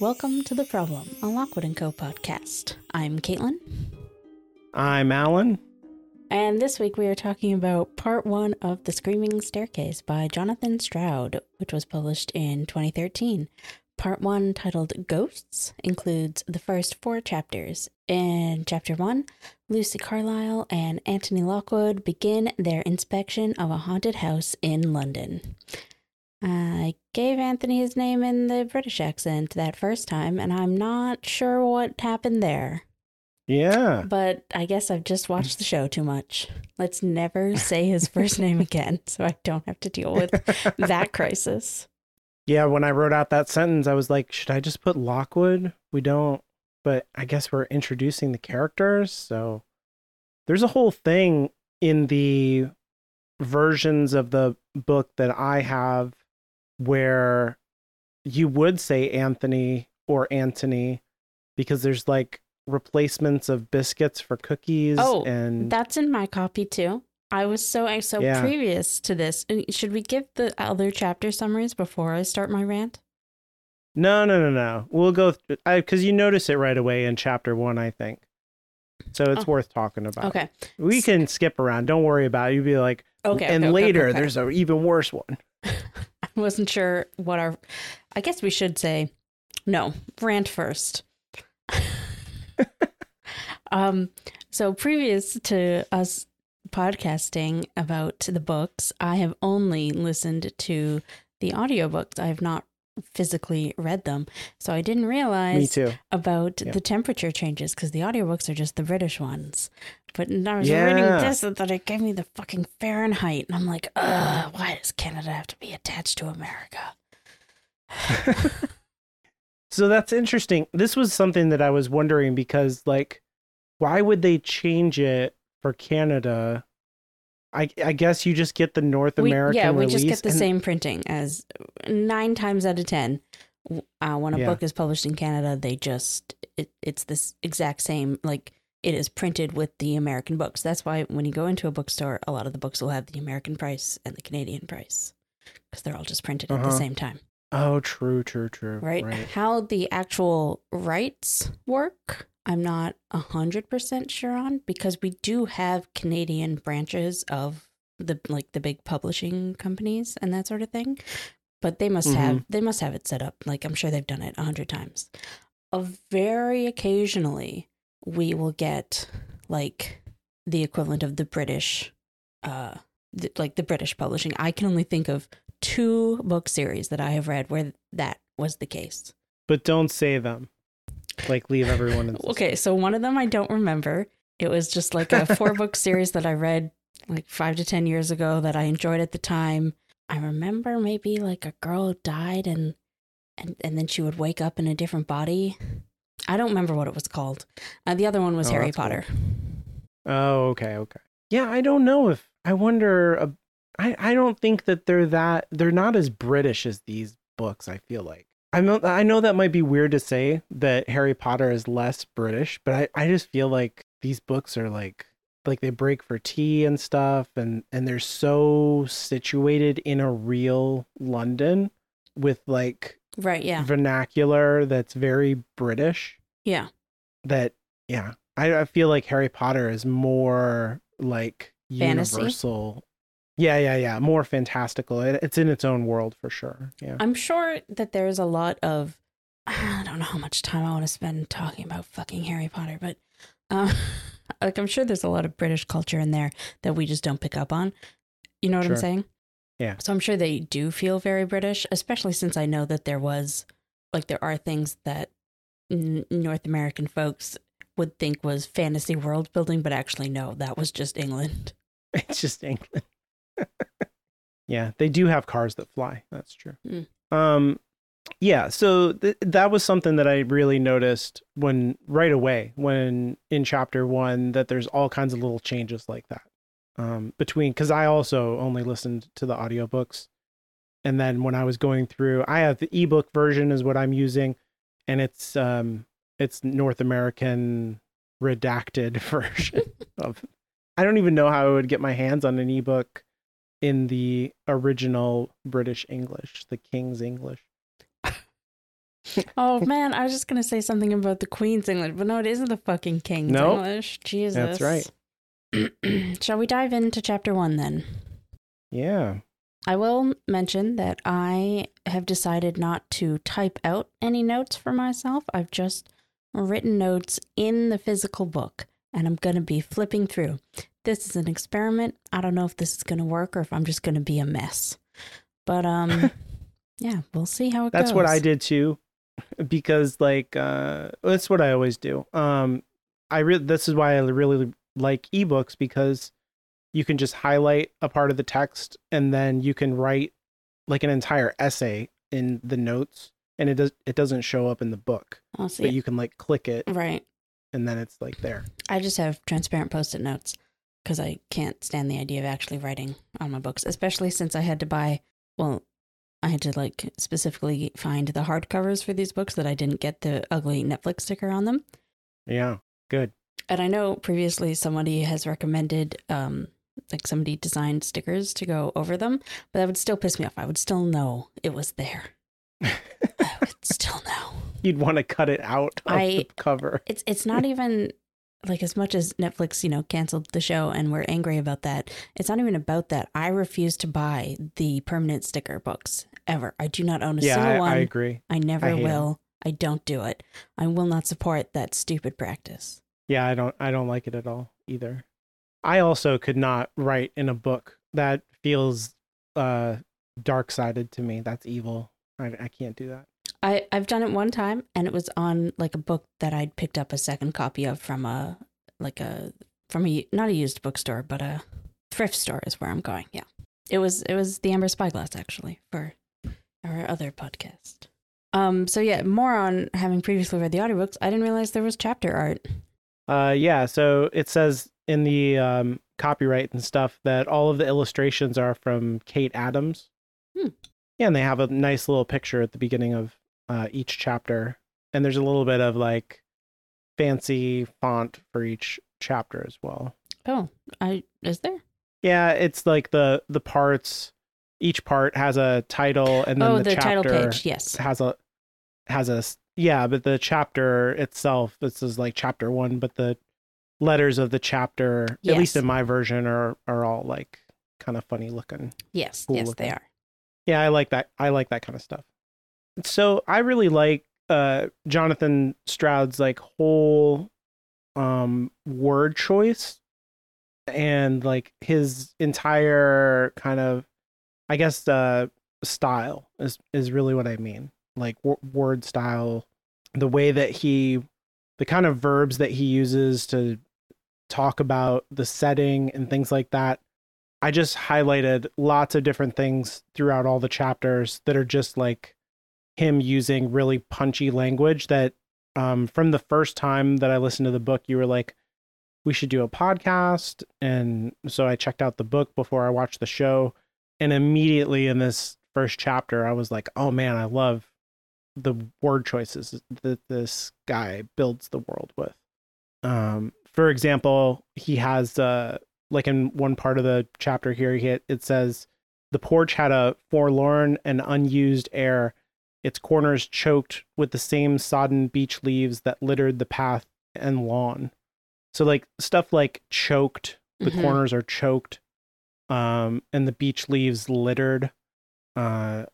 Welcome to The Problem, a Lockwood & Co. podcast. I'm Caitlin, I'm Alan. and this week we are talking about part one of The Screaming Staircase by Jonathan Stroud, which was published in 2013. Part one, titled Ghosts, includes the first four chapters. In chapter one, Lucy Carlyle and Anthony Lockwood begin their inspection of a haunted house in London. I gave Anthony his name in the British accent that first time, and I'm not sure what happened there. Yeah. But I guess I've just watched the show too much. Let's never say his first name again so I don't have to deal with that crisis. Yeah, when I wrote out that sentence, I was like, should I just put Lockwood? We don't, but I guess we're introducing the characters. So there's a whole thing in the versions of the book that I have where you would say Anthony or Antony because there's like replacements of biscuits for cookies Oh, and That's in my copy too. I was so I so Yeah. previous to this. Should we give the other chapter summaries before I start my rant? No, no, no, no. We'll go because you notice it right away in chapter one, I think. So it's Oh. worth talking about. Okay. We can skip around. Don't worry about it. You'd be like, Okay. and okay, later okay, okay. there's an even worse one. Wasn't sure what our. I guess we should say no. Rant first. um. So previous to us podcasting about the books, I have only listened to the audiobooks. I have not physically read them, so I didn't realize Me too. about Yeah. the temperature changes because the audiobooks are just the British ones. But I was reading this this that it gave me the fucking Fahrenheit, and I'm like, ugh, why does Canada have to be attached to America? So that's interesting. This was something that I was wondering because, like, why would they change it for Canada? I I guess you just get the North We, American yeah, we just get the and- same printing as nine times out of ten. Uh, when a Yeah. book is published in Canada, they just it, it's this exact same like it is printed with the American books. That's why when you go into a bookstore, a lot of the books will have the American price and the Canadian price because they're all just printed at the Uh-huh. same time. Oh, true, true, true. right? Right. How the actual rights work, I'm not a hundred percent sure on because we do have Canadian branches of the like the big publishing companies and that sort of thing. But they must have they must have it set up. Like I'm sure they've done it a hundred times. Very occasionally we will get like the equivalent of the British uh th- like the British publishing. I can only think of two book series that I have read where that was the case. But don't say them. Like, leave everyone in. Okay, so one of them I don't remember. It was just like a four book series that I read like five to 10 years ago that I enjoyed at the time. I remember maybe like a girl died and, and, and then she would wake up in a different body. I don't remember what it was called. Uh, the other one was Oh, Harry that's cool. Potter. Oh, okay, okay. Yeah, I don't know if I wonder. Uh, I I don't think that they're that. They're not as British as these books. I feel like. I know. I know that might be weird to say that Harry Potter is less British, but I I just feel like these books are like like they break for tea and stuff, and and they're so situated in a real London with like Right, yeah. vernacular that's very British Yeah. that yeah I, I feel like harry potter is more like Fantasy? universal yeah yeah yeah more fantastical it, it's in its own world for sure yeah I'm sure that there's a lot of I don't know how much time I want to spend talking about fucking Harry Potter, but um, like I'm sure there's a lot of British culture in there that we just don't pick up on. You know what Sure. I'm saying? Yeah. So I'm sure they do feel very British, especially since I know that there was like there are things that n- North American folks would think was fantasy world building, but actually no, that was just England. it's just england yeah they do have cars that fly that's true. Mm. um yeah so th- that was something that i really noticed when right away when in chapter one that there's all kinds of little changes like that. Um between because i also only listened to the audiobooks. And then when i was going through i have the ebook version is what i'm using and it's um it's north american redacted version of i don't even know how i would get my hands on an ebook in the original british english the king's english Oh man, I was just gonna say something about the Queen's English, but no, it isn't the fucking King's Nope. English. Jesus. That's right. Shall we dive into chapter one then? Yeah. I will mention that I have decided not to type out any notes for myself. I've just written notes in the physical book and I'm going to be flipping through. This is an experiment. I don't know if this is going to work or if I'm just going to be a mess. But um yeah, we'll see how it goes. That's goes. what I did too, because like uh, that's what I always do. Um, I really this is why I really like ebooks because you can just highlight a part of the text and then you can write like an entire essay in the notes, and it does it doesn't show up in the book, I'll see. but you can like click it right. and then it's like there. I just have transparent post-it notes because I can't stand the idea of actually writing on my books, especially since I had to buy. Well, I had to like specifically find the hardcovers for these books that I didn't get the ugly Netflix sticker on them. Yeah, good. And I know previously somebody has recommended, um, like somebody designed stickers to go over them, but that would still piss me off. I would still know it was there. I would still know. You'd want to cut it out of I- the cover. It's it's not even like as much as Netflix, you know, canceled the show and we're angry about that. It's not even about that. I refuse to buy the permanent sticker books ever. I do not own a Yeah, single I, one. I I, agree. never I hate 'em. will. I don't do it. I will not support that stupid practice. Yeah, I don't I don't like it at all either. I also could not write in a book that feels uh dark sided to me. That's evil. I I can't do that. I, I've done it one time and it was on like a book that I'd picked up a second copy of from a like a from a not a used bookstore, but a thrift store is where I'm going. Yeah. It was it was the Amber Spyglass actually for our other podcast. Um so yeah, more on having previously read the audiobooks, I didn't realize there was chapter art. Uh yeah, so it says in the um copyright and stuff that all of the illustrations are from Kate Adams. Hmm. Yeah, and they have a nice little picture at the beginning of uh each chapter. And there's a little bit of like fancy font for each chapter as well. Oh, I is there? Yeah, it's like the the parts. Each part has a title, and then oh, the, the, title chapter page. Yes. has a has a yeah. But the chapter itself, this is like chapter one, but the letters of the chapter, at least in my version, are are all like kind of funny looking. Yes, Cool yes, looking. they are. Yeah, I like that. I like that kind of stuff. So I really like uh Jonathan Stroud's like whole um word choice and like his entire kind of I guess uh style is is really what I mean. Like w- word style, the way that he the kind of verbs that he uses to talk about the setting and things like that. I just highlighted lots of different things throughout all the chapters that are just like him using really punchy language that um from the first time that I listened to the book you were like we should do a podcast. And so I checked out the book before I watched the show. And immediately in this first chapter I was like oh man I love the word choices that this guy builds the world with. Um for example he has uh like in one part of the chapter here he it says the porch had a forlorn and unused air its corners choked with the same sodden beech leaves that littered the path and lawn so like stuff like choked the Mhm. corners are choked um and the beech leaves littered uh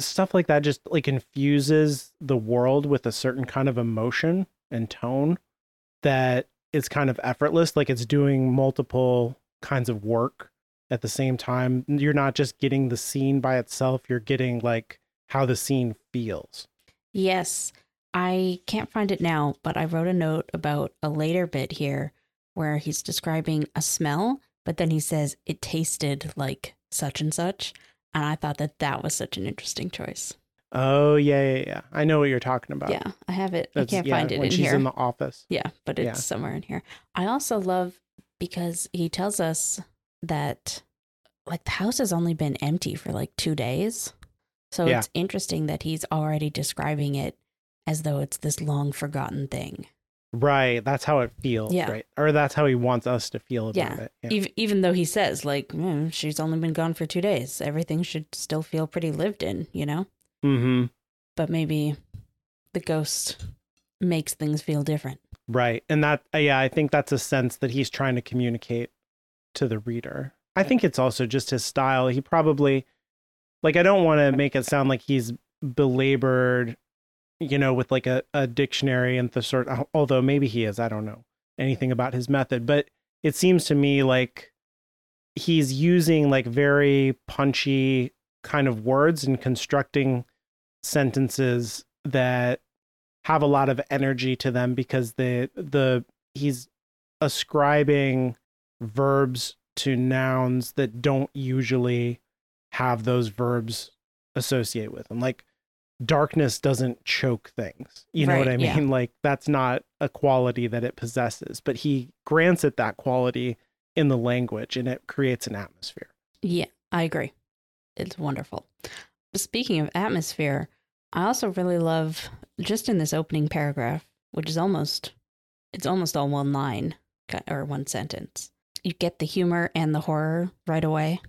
stuff like that just like infuses the world with a certain kind of emotion and tone that is kind of effortless like it's doing multiple kinds of work at the same time you're not just getting the scene by itself you're getting like how the scene feels Yes. I can't find it now, but I wrote a note about a later bit here where he's describing a smell, but then he says it tasted like such and such. And I thought that that was such an interesting choice. oh yeah yeah yeah i know what you're talking about Yeah, I have it. I can't yeah, find it when in she's here. in the office yeah, but it's Yeah. somewhere in here. I also love because he tells us that like the house has only been empty for like two days. So Yeah. it's interesting that he's already describing it as though it's this long forgotten thing. right that's how it feels Yeah. right or that's how he wants us to feel about Yeah. it yeah. Even, even though he says, like, "Mm, she's only been gone for two days, everything should still feel pretty lived in, you know? mm-hmm But maybe, the ghost makes things feel different. Right. And that, uh, yeah, I think that's a sense that he's trying to communicate to the reader. I think it's also just his style. He probably, like, I don't want to make it sound like he's belabored, you know, with like a, a dictionary and the sort, although maybe he is. I don't know anything about his method, but it seems to me like he's using like very punchy kind of words and constructing sentences that have a lot of energy to them because the the he's ascribing verbs to nouns that don't usually have those verbs associate with them like darkness doesn't choke things you know Right, what i yeah. mean like that's not a quality that it possesses but he grants it that quality in the language and it creates an atmosphere Yeah, I agree. It's wonderful. Speaking of atmosphere, I also really love just in this opening paragraph, which is almost it's almost all one line or one sentence. You get the humor and the horror right away.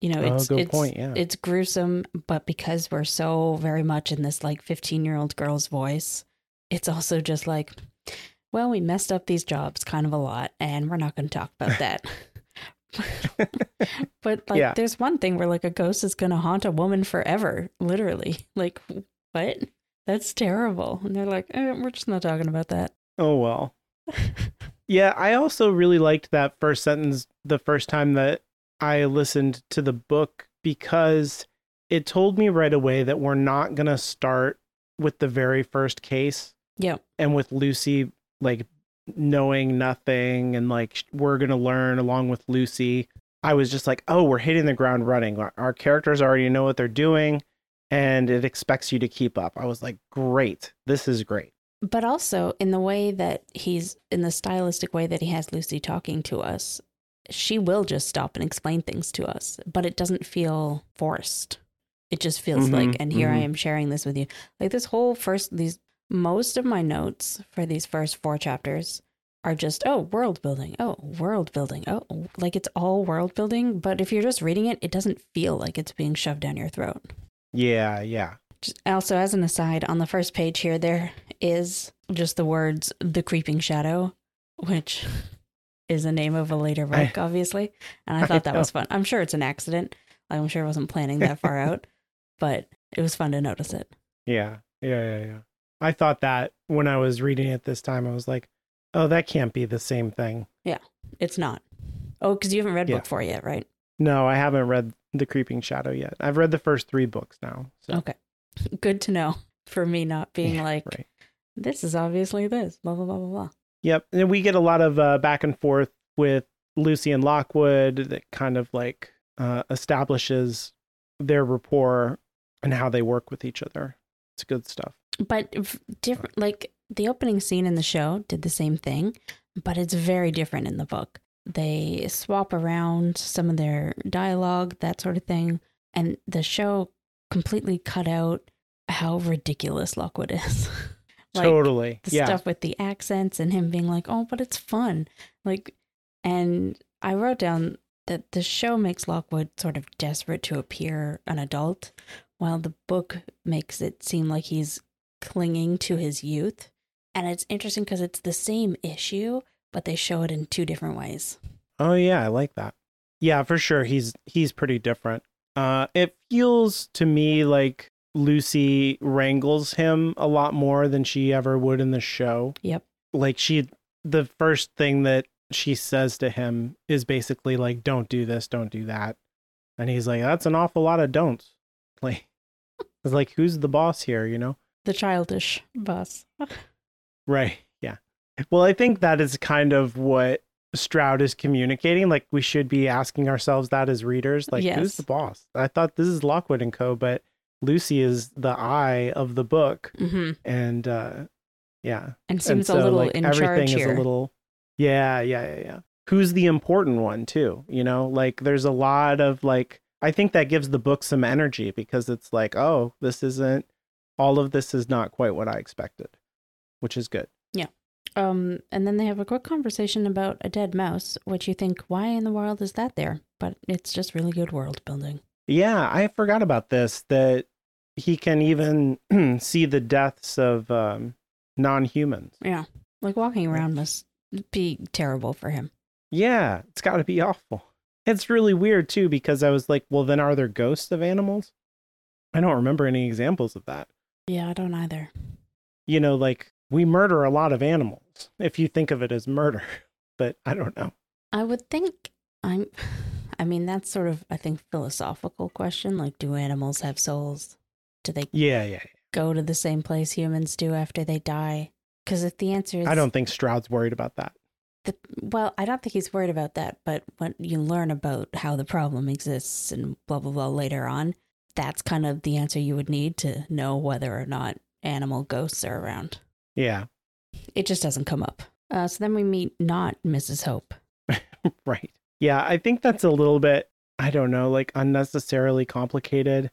You know, Oh, it's good it's point, yeah. it's gruesome, but because we're so very much in this like 15-year-old girl's voice, it's also just like well, we messed up these jobs kind of a lot and we're not going to talk about that. But like, Yeah. there's one thing where like a ghost is gonna haunt a woman forever, literally. Like, what? That's terrible. And they're like, eh, we're just not talking about that. oh well Yeah, I also really liked that first sentence the first time that I listened to the book because it told me right away that we're not going to start with the very first case Yep. and with Lucy like knowing nothing and like we're going to learn along with Lucy. I was just like, "Oh, we're hitting the ground running. Our, our characters already know what they're doing and it expects you to keep up." I was like, "Great. This is great." But also in the way that he's in the stylistic way that he has Lucy talking to us, she will just stop and explain things to us, but it doesn't feel forced. It just feels Mhm, like, and here I mhm. am sharing this with you. Like this whole first, these most of my notes for these first four chapters are just, oh, world building. Oh, world building. Oh, like it's all world building. But if you're just reading it, it doesn't feel like it's being shoved down your throat. Yeah, yeah. Just also, as an aside, on the first page here, there is just the words "the creeping shadow," which is the name of a later I- book, obviously. And I I thought that was fun. I'm sure it's an accident. I'm sure I wasn't planning that far out, but it was fun to notice it. Yeah, yeah, yeah, yeah. I thought that when I was reading it this time, I was like, "Oh, that can't be the same thing." Yeah. It's not. Oh, because you haven't read Yeah. book four yet, right? No, I haven't read The Creeping Shadow yet. I've read the first three books now. So Okay. Good to know for me not being Yeah, like, right. this is obviously this, blah, blah, blah, blah, blah. Yep, and we get a lot of uh, back and forth with Lucy and Lockwood that kind of like uh, establishes their rapport and how they work with each other. It's good stuff. but different like the opening scene in the show did the same thing but it's very different in the book they swap around some of their dialogue that sort of thing and the show completely cut out how ridiculous lockwood is like totally. the Yeah. stuff with the accents and him being like oh but it's fun like and i wrote down that the show makes lockwood sort of desperate to appear an adult while the book makes it seem like he's clinging to his youth and it's interesting because it's the same issue but they show it in two different ways Oh yeah, I like that. Yeah, for sure. He's he's pretty different. Uh it feels to me like Lucy wrangles him a lot more than she ever would in the show. Yep. Like she the first thing that she says to him is basically like don't do this, don't do that. And he's like that's an awful lot of don'ts. Like it's like who's the boss here, you know? the childish boss Right. Yeah. Well, I think that is kind of what Stroud is communicating. Like we should be asking ourselves that as readers. Like, Yes. who's the boss? I thought this is Lockwood and Co., but Lucy is the eye of the book. hmm And uh yeah. and seems and a little like in everything charge is here a little Yeah, yeah, yeah, yeah. Who's the important one too? You know, like there's a lot of like I think that gives the book some energy because it's like, oh, this isn't all of this is not quite what I expected, which is good. Yeah. Um, and then they have a quick conversation about a dead mouse, which you think, why in the world is that there? But it's just really good world building. Yeah, I forgot about this that he can even see the deaths of um, non-humans. Yeah. Like walking around must be terrible for him. Yeah, it's got to be awful. It's really weird too because I was like, well, then are there ghosts of animals? I don't remember any examples of that. Yeah, I don't either. You know, like we murder a lot of animals if you think of it as murder, but I don't know. I would think I'm I mean that's sort of I think philosophical question like do animals have souls? Do they Yeah, yeah. go to the same place humans do after they die? Cuz if the answer is I don't think Stroud's worried about that. the, well, I don't think he's worried about that, but when you learn about how the problem exists and blah blah blah later on, that's kind of the answer you would need to know whether or not animal ghosts are around. Yeah, It just doesn't come up. Uh, so then we meet not Mrs. Hope. right. Yeah, I think that's a little bit, I don't know, like unnecessarily complicated.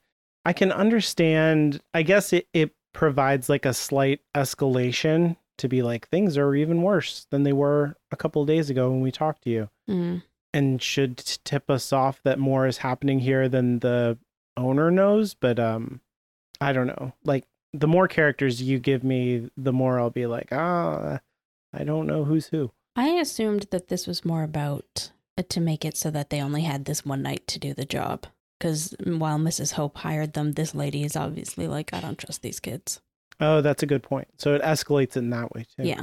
I can understand, I guess it, it provides like a slight escalation to be like, things are even worse than they were a couple of days ago when we talked to you. Mm. and should tip us off that more is happening here than the owner knows but um i don't know like the more characters you give me the more i'll be like ah i don't know who's who I assumed that this was more about uh, to make it so that they only had this one night to do the job. Because while Mrs. Hope hired them, this lady is obviously like, I don't trust these kids. oh that's a good point so it escalates in that way too Yeah.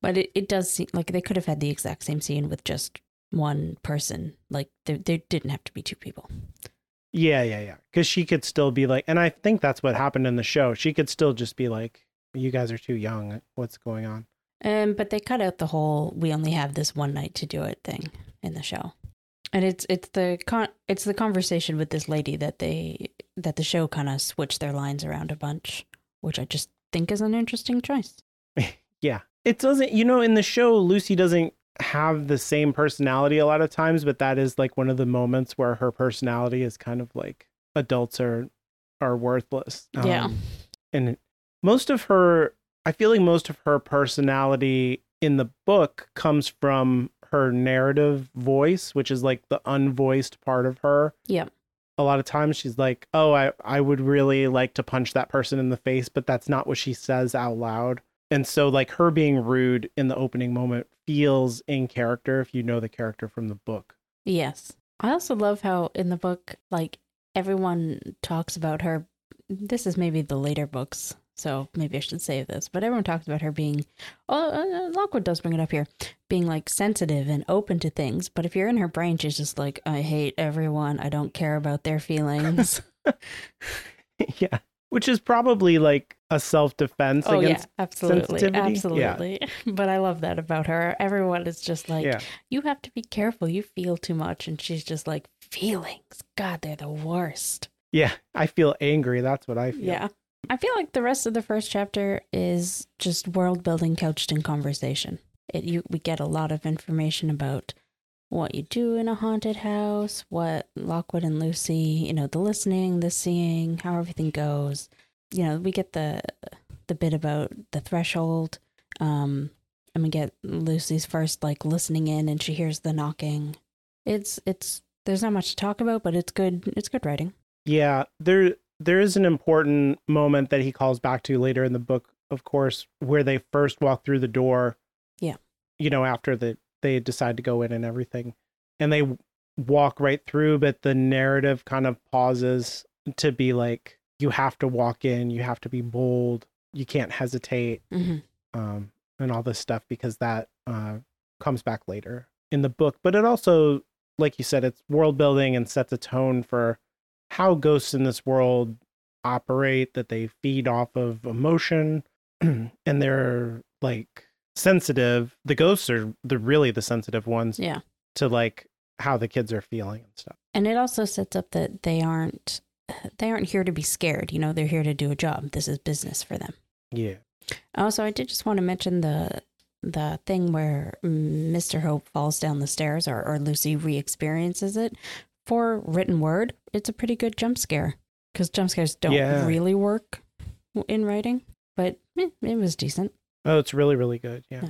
But it, it does seem like they could have had the exact same scene with just one person. Like there, there didn't have to be two people. yeah yeah yeah because she could still be like and i think that's what happened in the show she could still just be like you guys are too young what's going on Um, but they cut out the whole "we only have this one night to do it" thing in the show, and it's it's the con it's the conversation with this lady that they that the show kind of switched their lines around a bunch, which I just think is an interesting choice. Yeah. It doesn't, you know, in the show, Lucy doesn't have the same personality a lot of times, but that is like one of the moments where her personality is kind of like adults are are worthless. Yeah. Um, and most of her, I feel like most of her personality in the book comes from her narrative voice, which is like the unvoiced part of her. Yeah. A lot of times she's like, "Oh, I I would really like to punch that person in the face," but that's not what she says out loud. And so like her being rude in the opening moment feels in character if you know the character from the book. Yes. I also love how in the book, like everyone talks about her. This is maybe the later books, so maybe I should save this. But everyone talks about her being, oh, uh, Lockwood does bring it up here, being like sensitive and open to things. But if you're in her brain, she's just like, I hate everyone. I don't care about their feelings. yeah. Which is probably like a self-defense oh yeah, against absolutely, sensitivity? Yeah. absolutely. But I love that about her. Everyone is just like, Yeah. you have to be careful. You feel too much, and she's just like, feelings. God, they're the worst. Yeah, I feel angry. That's what I feel. Yeah. I feel like the rest of the first chapter is just world building couched in conversation. It you we get a lot of information about what you do in a haunted house, what Lockwood and Lucy, you know, the listening, the seeing, how everything goes. You know, we get the the bit about the threshold. Um and we get Lucy's first like listening in and she hears the knocking. It's it's there's not much to talk about, but it's good it's good writing. Yeah, there there is an important moment that he calls back to later in the book, of course, where they first walk through the door. Yeah. You know, after the they decide to go in and everything. And they walk right through, but the narrative kind of pauses to be like you have to walk in, you have to be bold, you can't hesitate, Mm-hmm. um, and all this stuff because that uh, comes back later in the book. But it also, like you said, it's world building and sets a tone for how ghosts in this world operate, that they feed off of emotion and they're like sensitive. The ghosts are the really the sensitive ones Yeah. to like how the kids are feeling and stuff. And it also sets up that they aren't they aren't here to be scared. You know, they're here to do a job. This is business for them. Yeah. Also, I did just want to mention the the thing where Mr. Hope falls down the stairs or, or Lucy re-experiences it. For written word, it's a pretty good jump scare because jump scares don't Yeah. really work in writing, but eh, it was decent. Oh, it's really, really good. Yeah. Yeah.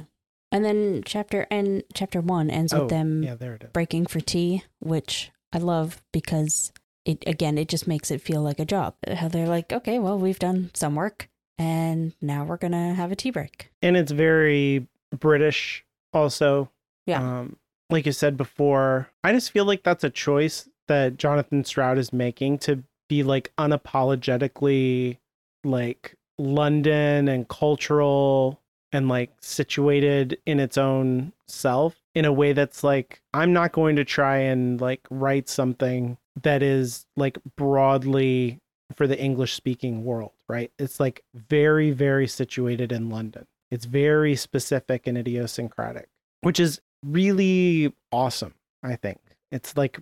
And then chapter and chapter one ends Oh, with them yeah, there it is. breaking for tea, which I love because it again, it just makes it feel like a job. How they're like, okay, well, we've done some work and now we're gonna have a tea break. And it's very British also. Yeah. Um, like you said before, I just feel like that's a choice that Jonathan Stroud is making to be like unapologetically like London and cultural and like situated in its own self in a way that's like I'm not going to try and like write something that is like broadly for the English speaking world, right? It's like very very situated in London. It's very specific and idiosyncratic, which is really awesome, I think. It's like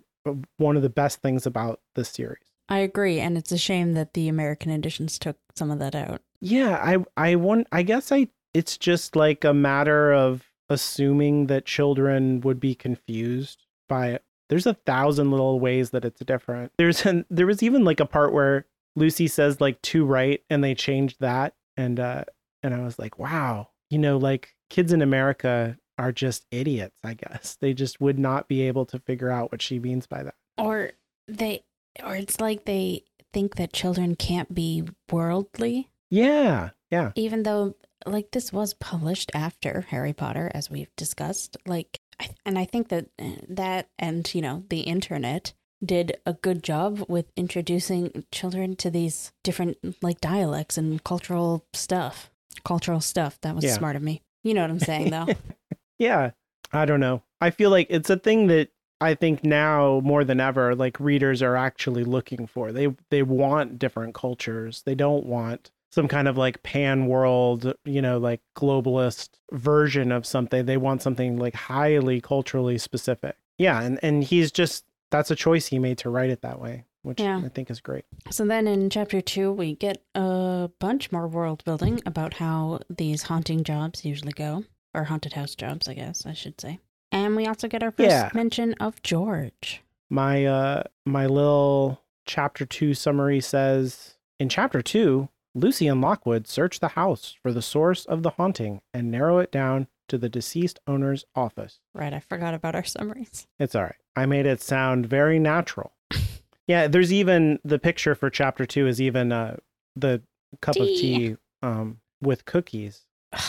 one of the best things about this series. I agree, and it's a shame that the American editions took some of that out. Yeah, I I want I guess I it's just like a matter of assuming that children would be confused by it. There's a thousand little ways that it's different. There's an there was even like a part where Lucy says like to right and they changed that and uh and I was like, wow, you know, like kids in America are just idiots, I guess. They just would not be able to figure out what she means by that. Or they or it's like they think that children can't be worldly Yeah, yeah. even though like this was published after Harry Potter as we've discussed like and I think that uh, that and you know the internet did a good job with introducing children to these different like dialects and cultural stuff cultural stuff that was Yeah. smart of me you know what I'm saying though Yeah. I don't know. I feel like it's a thing that I think now more than ever like readers are actually looking for. They they want different cultures. They don't want some kind of like pan world, you know, like globalist version of something. They want something like highly culturally specific. Yeah, and and he's just that's a choice he made to write it that way, which Yeah. I think is great. So then in chapter two, we get a bunch more world building about how these haunting jobs usually go, or haunted house jobs, I guess I should say. And we also get our first Yeah. mention of George. my uh my little chapter 2 summary says in chapter 2 lucy and lockwood search the house for the source of the haunting and narrow it down to the deceased owner's office Right, I forgot about our summaries. it's all right i made it sound very natural yeah there's even the picture for chapter 2 is even uh the cup of Tea. tea um with cookies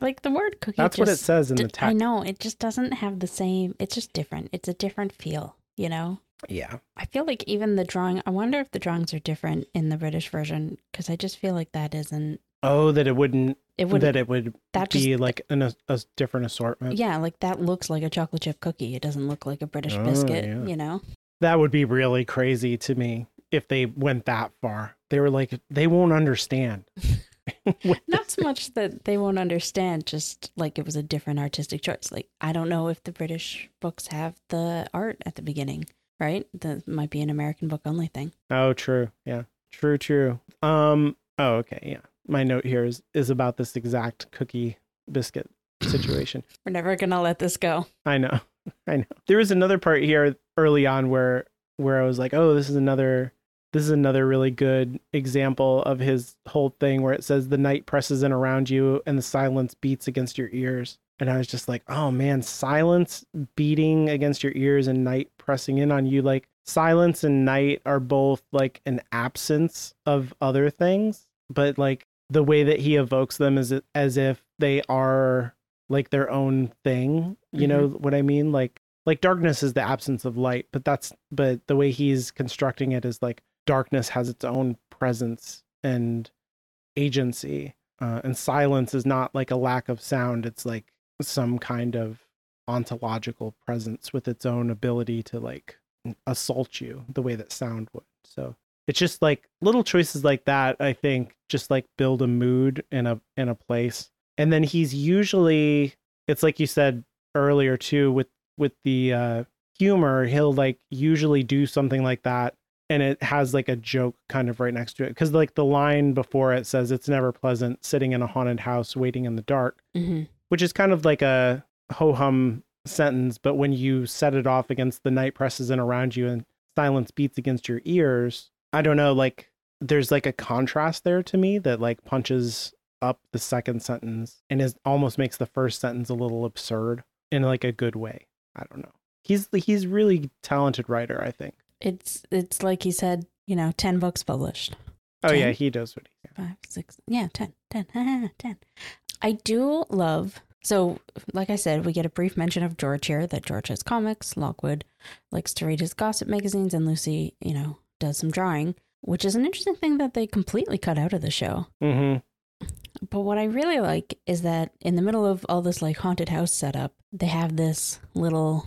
Like the word cookie. that's what it says in the I know it just doesn't have the same. It's just different. It's a different feel. You know. yeah I feel like even the drawing. I wonder if the drawings are different in the British version because I just feel like that isn't. oh that it wouldn't It would. that it would that be just- like an, a, a different assortment Yeah, like that looks like a chocolate chip cookie. It doesn't look like a British Oh, biscuit. yeah. You know. That would be really crazy to me if they went that far. They were like, they won't understand. Not so much that they won't understand, just like it was a different artistic choice. Like I don't know if the British books have the art at the beginning, right? That might be an American book only thing. Oh, true. Yeah. True, true. Um, oh, okay. Yeah. My note here is, is about this exact cookie biscuit situation. We're never gonna let this go. I know. I know. There was another part here early on where where I was like, "Oh, this is another this is another really good example of his whole thing where it says the night presses in around you and the silence beats against your ears." And I was just like, "Oh man, silence beating against your ears and night pressing in on you like silence and night are both like an absence of other things, but like the way that he evokes them is as if they are like their own thing. You know mm-hmm. what I mean? Like like darkness is the absence of light, but that's but the way he's constructing it is like darkness has its own presence and agency. Uh, and silence is not like a lack of sound, it's like some kind of ontological presence with its own ability to like assault you the way that sound would. So it's just like little choices like that i think just like build a mood in a in a place and then he's usually it's like you said earlier too with with the uh humor he'll like usually do something like that and it has like a joke kind of right next to it because like the line before it says it's never pleasant sitting in a haunted house waiting in the dark Mm-hmm. which is kind of like a ho hum sentence, but when you set it off against the night presses in around you and silence beats against your ears, I don't know, like there's like a contrast there to me that like punches up the second sentence and is almost makes the first sentence a little absurd in like a good way. I don't know. He's he's really talented writer, I think. It's it's like he said, you know, ten books published. Oh yeah, he does what he Five, six, yeah, ten, ten, ten. I do love. So, like I said, we get a brief mention of George here that George has comics. Lockwood likes to read his gossip magazines, and Lucy, you know, does some drawing, which is an interesting thing that they completely cut out of the show. hmm But what I really like is that in the middle of all this like haunted house setup, they have this little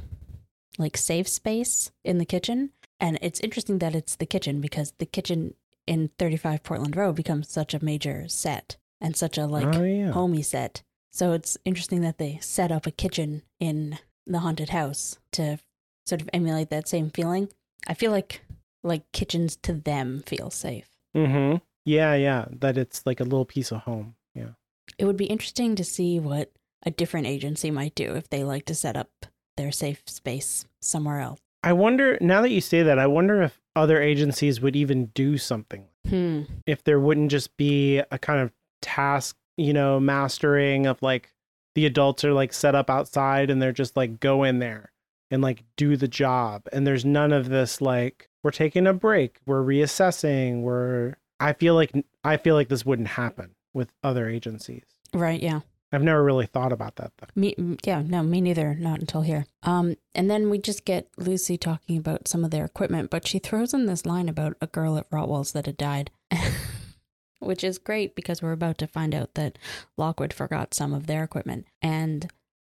like safe space in the kitchen. And it's interesting that it's the kitchen because the kitchen in 35 Portland Row becomes such a major set and such a like oh yeah. homey set. So it's interesting that they set up a kitchen in the haunted house to sort of emulate that same feeling. I feel like like kitchens to them feel safe. Mm-hmm. Yeah, yeah. That it's like a little piece of home. Yeah. It would be interesting to see what a different agency might do if they like to set up their safe space somewhere else. I wonder now that you say that, I wonder if other agencies would even do something. Hmm. If there wouldn't just be a kind of task, you know, mastering of like the adults are like set up outside and they're just like go in there and like do the job. And there's none of this like we're taking a break, we're reassessing, we're I feel like I feel like this wouldn't happen with other agencies. Right. Yeah. I've never really thought about that though. Me. Yeah. No. Me neither. Not until here. Um. And then we just get Lucy talking about some of their equipment, but she throws in this line about a girl at Rotwell's that had died, which is great because we're about to find out that Lockwood forgot some of their equipment, and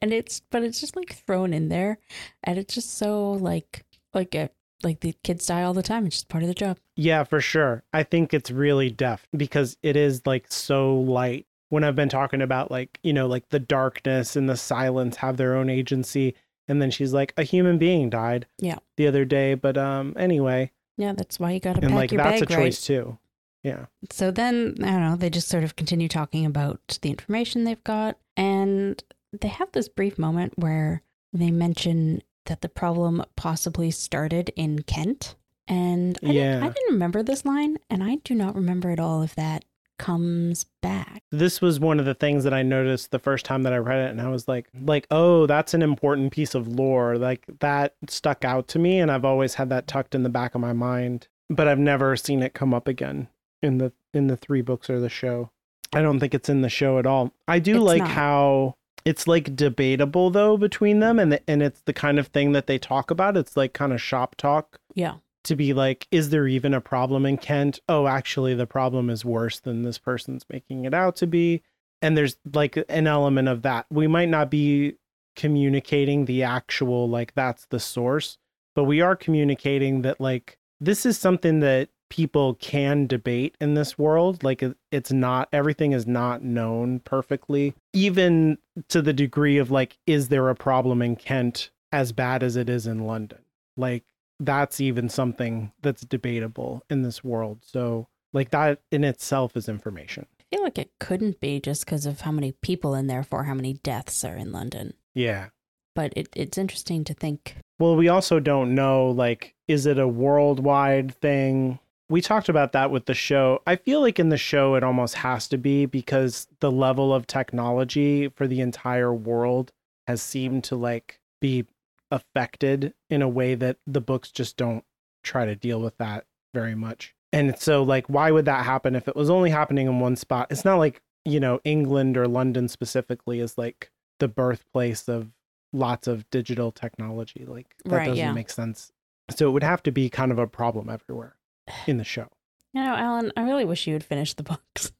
and it's but it's just like thrown in there, and it's just so like like a like the kids die all the time. It's just part of the job. Yeah, for sure. I think it's really deft because it is like so light. When I've been talking about like, you know, like the darkness and the silence have their own agency. And then she's like, a human being died. Yeah. The other day. But um anyway. Yeah, that's why you got to And pack like your that's bag a right. choice too. Yeah. So then, I don't know, they just sort of continue talking about the information they've got. And they have this brief moment where they mention that the problem possibly started in Kent. And I, didn't, I didn't remember this line, and I do not remember at all if that comes back. This was one of the things that I noticed the first time that I read it and I was like like, oh, that's an important piece of lore. Like that stuck out to me and I've always had that tucked in the back of my mind. But I've never seen it come up again in the in the three books or the show. I don't think it's in the show at all. I do It's like not. how it's like debatable though between them and and it's the kind of thing that they talk about. It's like kind of shop talk Yeah. To be like, is there even a problem in Kent? Oh, actually, the problem is worse than this person's making it out to be. And there's like an element of that. We might not be communicating the actual, like, that's the source, but we are communicating that, like, this is something that people can debate in this world. Like, it's not, everything is not known perfectly, even to the degree of, like, is there a problem in Kent as bad as it is in London? Like, that's even something that's debatable in this world. So, like that in itself is information. I feel like it couldn't be just because of how many people and therefore how many deaths are in London. Yeah. But it, it's interesting to think. Well, we also don't know like is it a worldwide thing? We talked about that with the show. I feel like in the show it almost has to be because the level of technology for the entire world has seemed to like be affected in a way that the books just don't try to deal with that very much. And so like why would that happen if it was only happening in one spot? It's not like, you know, England or London specifically is like the birthplace of lots of digital technology. Like that Right, doesn't yeah. make sense. So it would have to be kind of a problem everywhere in the show. You know, Alan, I really wish you had finished the books.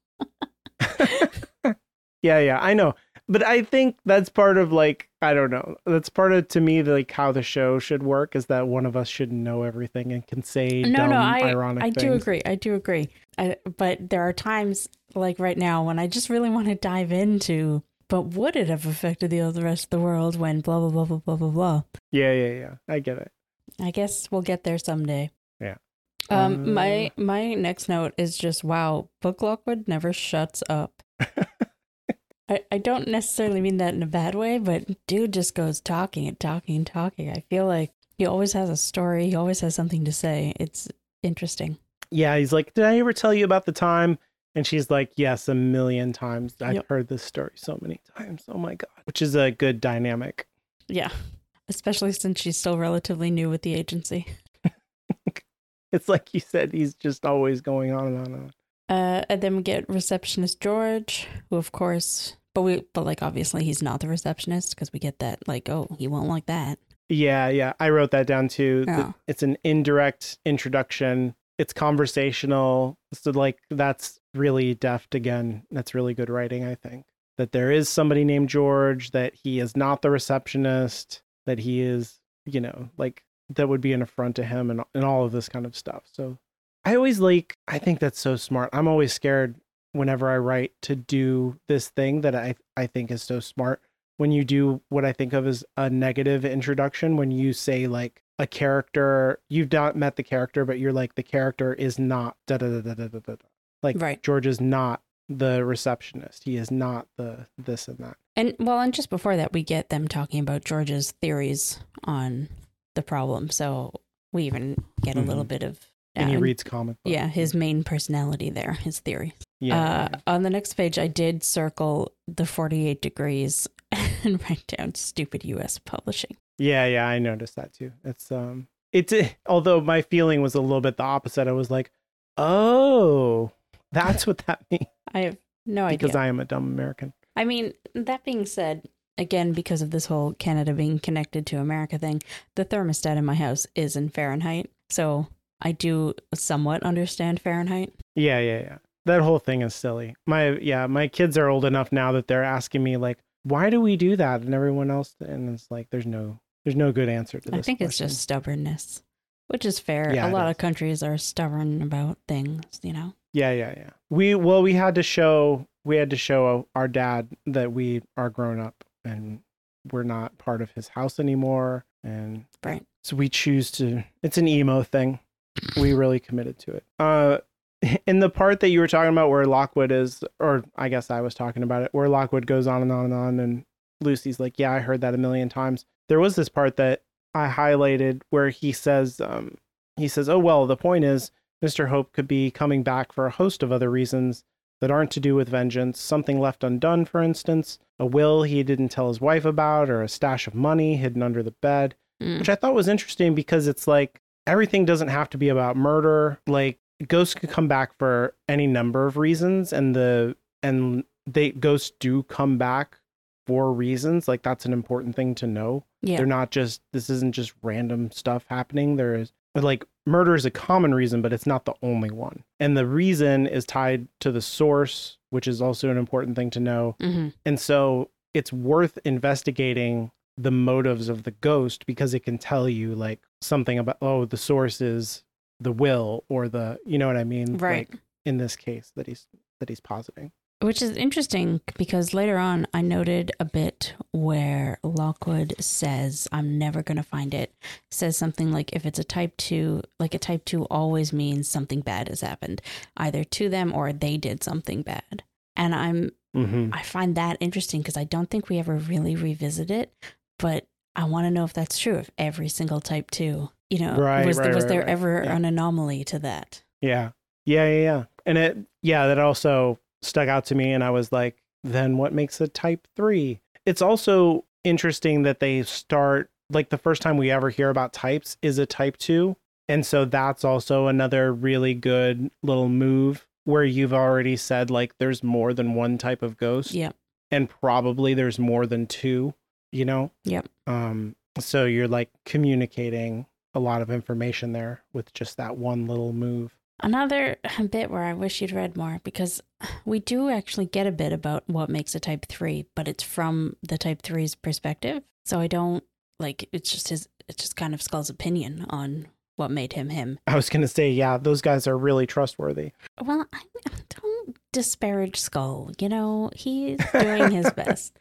yeah, yeah, I know. But I think that's part of like I don't know. That's part of to me like how the show should work is that one of us should know everything and can say no, dumb, no, I, ironic I things. do agree. I do agree. I, but there are times like right now when I just really want to dive into. But would it have affected the other rest of the world when blah blah blah blah blah blah blah? Yeah, yeah, yeah. I get it. I guess we'll get there someday. Yeah. Um, my Uh, my next note is just wow. Book Lockwood never shuts up. I, I don't necessarily mean that in a bad way, but dude just goes talking and talking and talking. I feel like he always has a story. He always has something to say. It's interesting. Yeah, he's like, "Did I ever tell you about the time?" And she's like, "Yes, a million times. I've Yep. heard this story so many times. Oh my god." Which is a good dynamic. Yeah. Especially since she's still relatively new with the agency. It's like you said, he's just always going on and on and on. Uh, and then we get receptionist George, who of course, but we, but like obviously he's not the receptionist because we get that like, oh, he won't like that. Yeah, yeah. I wrote that down too. Yeah. It's an indirect introduction. It's conversational. So like that's really deft again. That's really good writing, I think. That there is somebody named George, that he is not the receptionist, that he is, you know, like that would be an affront to him and and all of this kind of stuff. So I always like I think that's so smart. I'm always scared whenever I write to do this thing that I I think is so smart when you do what I think of as a negative introduction, when you say like a character, you've not met the character, but you're like the character is not da da da da da da da. Like Right. George is not the receptionist. He is not the this and that. And well, and just before that, we get them talking about George's theories on the problem. So we even get a little Mhm. bit of And he reads comic books. yeah his main personality there, his theory. Yeah. Uh, on the next page, I did circle the 48 degrees and write down stupid U.S. publishing. Yeah, yeah, I noticed that too. It's um it's although my feeling was a little bit the opposite. I was like, "Oh, that's what that means." I have no idea. Because I am a dumb American. I mean, that being said, again, because of this whole Canada being connected to America thing, the thermostat in my house is in Fahrenheit. So I do somewhat understand Fahrenheit. Yeah, yeah, yeah. That whole thing is silly. My yeah, my kids are old enough now that they're asking me like, "Why do we do that?" and everyone else and it's like there's no there's no good answer to this. I think it's just stubbornness, which is fair. Yeah, a lot is. of countries are stubborn about things, you know? Yeah, yeah, yeah. We well, we had to show we had to show our dad that we are grown up and we're not part of his house anymore, and Right. so we choose to. It's an emo thing. We really committed to it. Uh, in the part that you were talking about where Lockwood is, or I guess I was talking about it, where Lockwood goes on and on and on, and Lucy's like, "Yeah, I heard that a million times." There was this part that I highlighted where he says, um, he says, "Oh well, the point is." Mr. Hope could be coming back for a host of other reasons that aren't to do with vengeance. Something left undone, for instance, a will he didn't tell his wife about, or a stash of money hidden under the bed, Mm. which I thought was interesting because it's like everything doesn't have to be about murder. Like ghosts could come back for any number of reasons, and the and they ghosts do come back for reasons. Like that's an important thing to know Yeah. they're not just this isn't just random stuff happening there is like murder is a common reason but it's not the only one and the reason is tied to the source which is also an important thing to know hmm and so it's worth investigating the motives of the ghost because it can tell you like something about oh the source is the will or the you know what i mean Right. like in this case that he's that he's positing Which is interesting because later on I noted a bit where Lockwood says, I'm never going to find it. Says something like, if it's a type two, like a type two always means something bad has happened, either to them or they did something bad. And I'm, mm-hmm. I find that interesting because I don't think we ever really revisit it, but I want to know if that's true. If every single type two, you know, Right, was, right, was right, there ever Yeah. an anomaly to that? Yeah. Yeah, yeah, yeah. And it yeah, that also stuck out to me and I was like, then what makes a type 3? It's also interesting that they start like the first time we ever hear about types is a type 2. And so that's also another really good little move where you've already said like there's more than one type of ghost Yeah. and probably there's more than two, you know? Yep. Um so you're like communicating a lot of information there with just that one little move. Another bit where I wish you'd read more because we do actually get a bit about what makes a type 3, but it's from the type three's perspective. So I don't like it's just his it's just kind of Skull's opinion on what made him him. I was gonna say, yeah, those guys are really trustworthy. Well, I don't disparage Skull, you know, he's doing his best.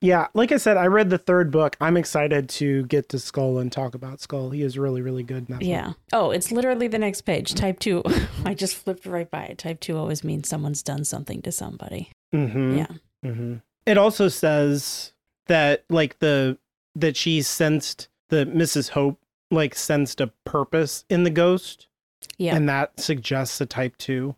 Yeah, like I said, I read the third book. I'm excited to get to Skull and talk about Skull. He is really, really good that. book. Yeah. Oh, it's literally the next page. Type 2. I just flipped right by it. Type 2 always means someone's done something to somebody. Mm-hmm. Yeah. Mm-hmm. It also says that like the that she sensed the Mrs. Hope like sensed a purpose in the ghost. Yeah. And that suggests a type two.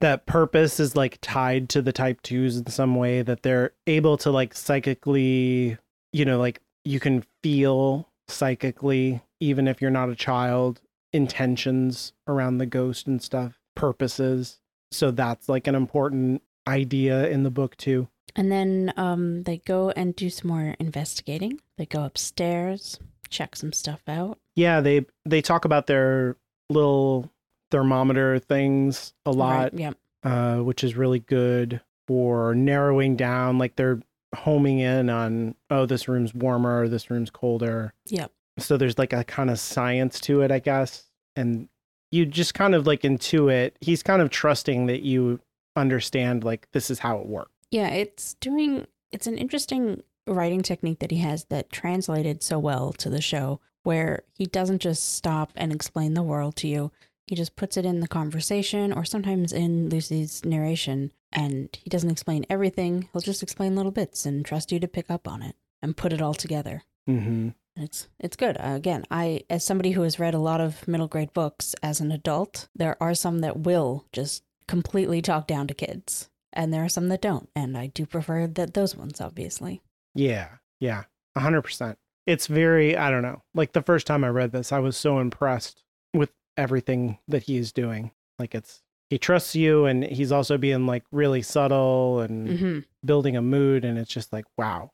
That purpose is like tied to the type twos in some way that they're able to like psychically, you know, like you can feel psychically, even if you're not a child, intentions around the ghost and stuff, purposes. So that's like an important idea in the book too. And then um, they go and do some more investigating. They go upstairs, check some stuff out. Yeah, they they talk about their little thermometer things a lot, Right, yeah. uh, which is really good for narrowing down. Like they're homing in on, oh, this room's warmer, this room's colder. Yep. So there's like a kind of science to it, I guess. And you just kind of like intuit. He's kind of trusting that you understand like this is how it works. Yeah, it's doing it's an interesting writing technique that he has that translated so well to the show where he doesn't just stop and explain the world to you. He just puts it in the conversation or sometimes in Lucy's narration and he doesn't explain everything. He'll just explain little bits and trust you to pick up on it and put it all together. Mm-hmm. It's it's good. Uh, again, I as somebody who has read a lot of middle grade books as an adult, there are some that will just completely talk down to kids, and there are some that don't, and I do prefer that those ones, obviously. Yeah. Yeah. A hundred percent. It's very, I don't know. Like the first time I read this, I was so impressed with everything that he is doing. Like it's, he trusts you and he's also being like really subtle and hmm building a mood. And it's just like, wow,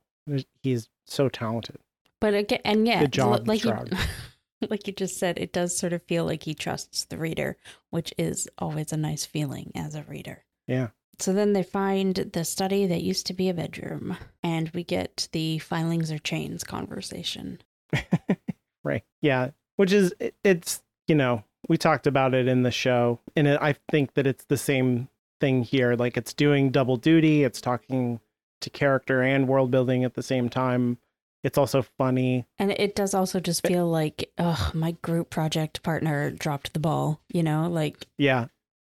he's so talented. But again, and yeah, Good job, like you, like you just said, it does sort of feel like he trusts the reader, which is always a nice feeling as a reader. Yeah. So then they find the study that used to be a bedroom, and we get the filings or chains conversation. Right. Yeah. Which is, it- it's, you know, we talked about it in the show. And it, I think that it's the same thing here. Like it's doing double duty, it's talking to character and world building at the same time. It's also funny. And it does also just feel like, oh, my group project partner dropped the ball, you know, like, Yeah.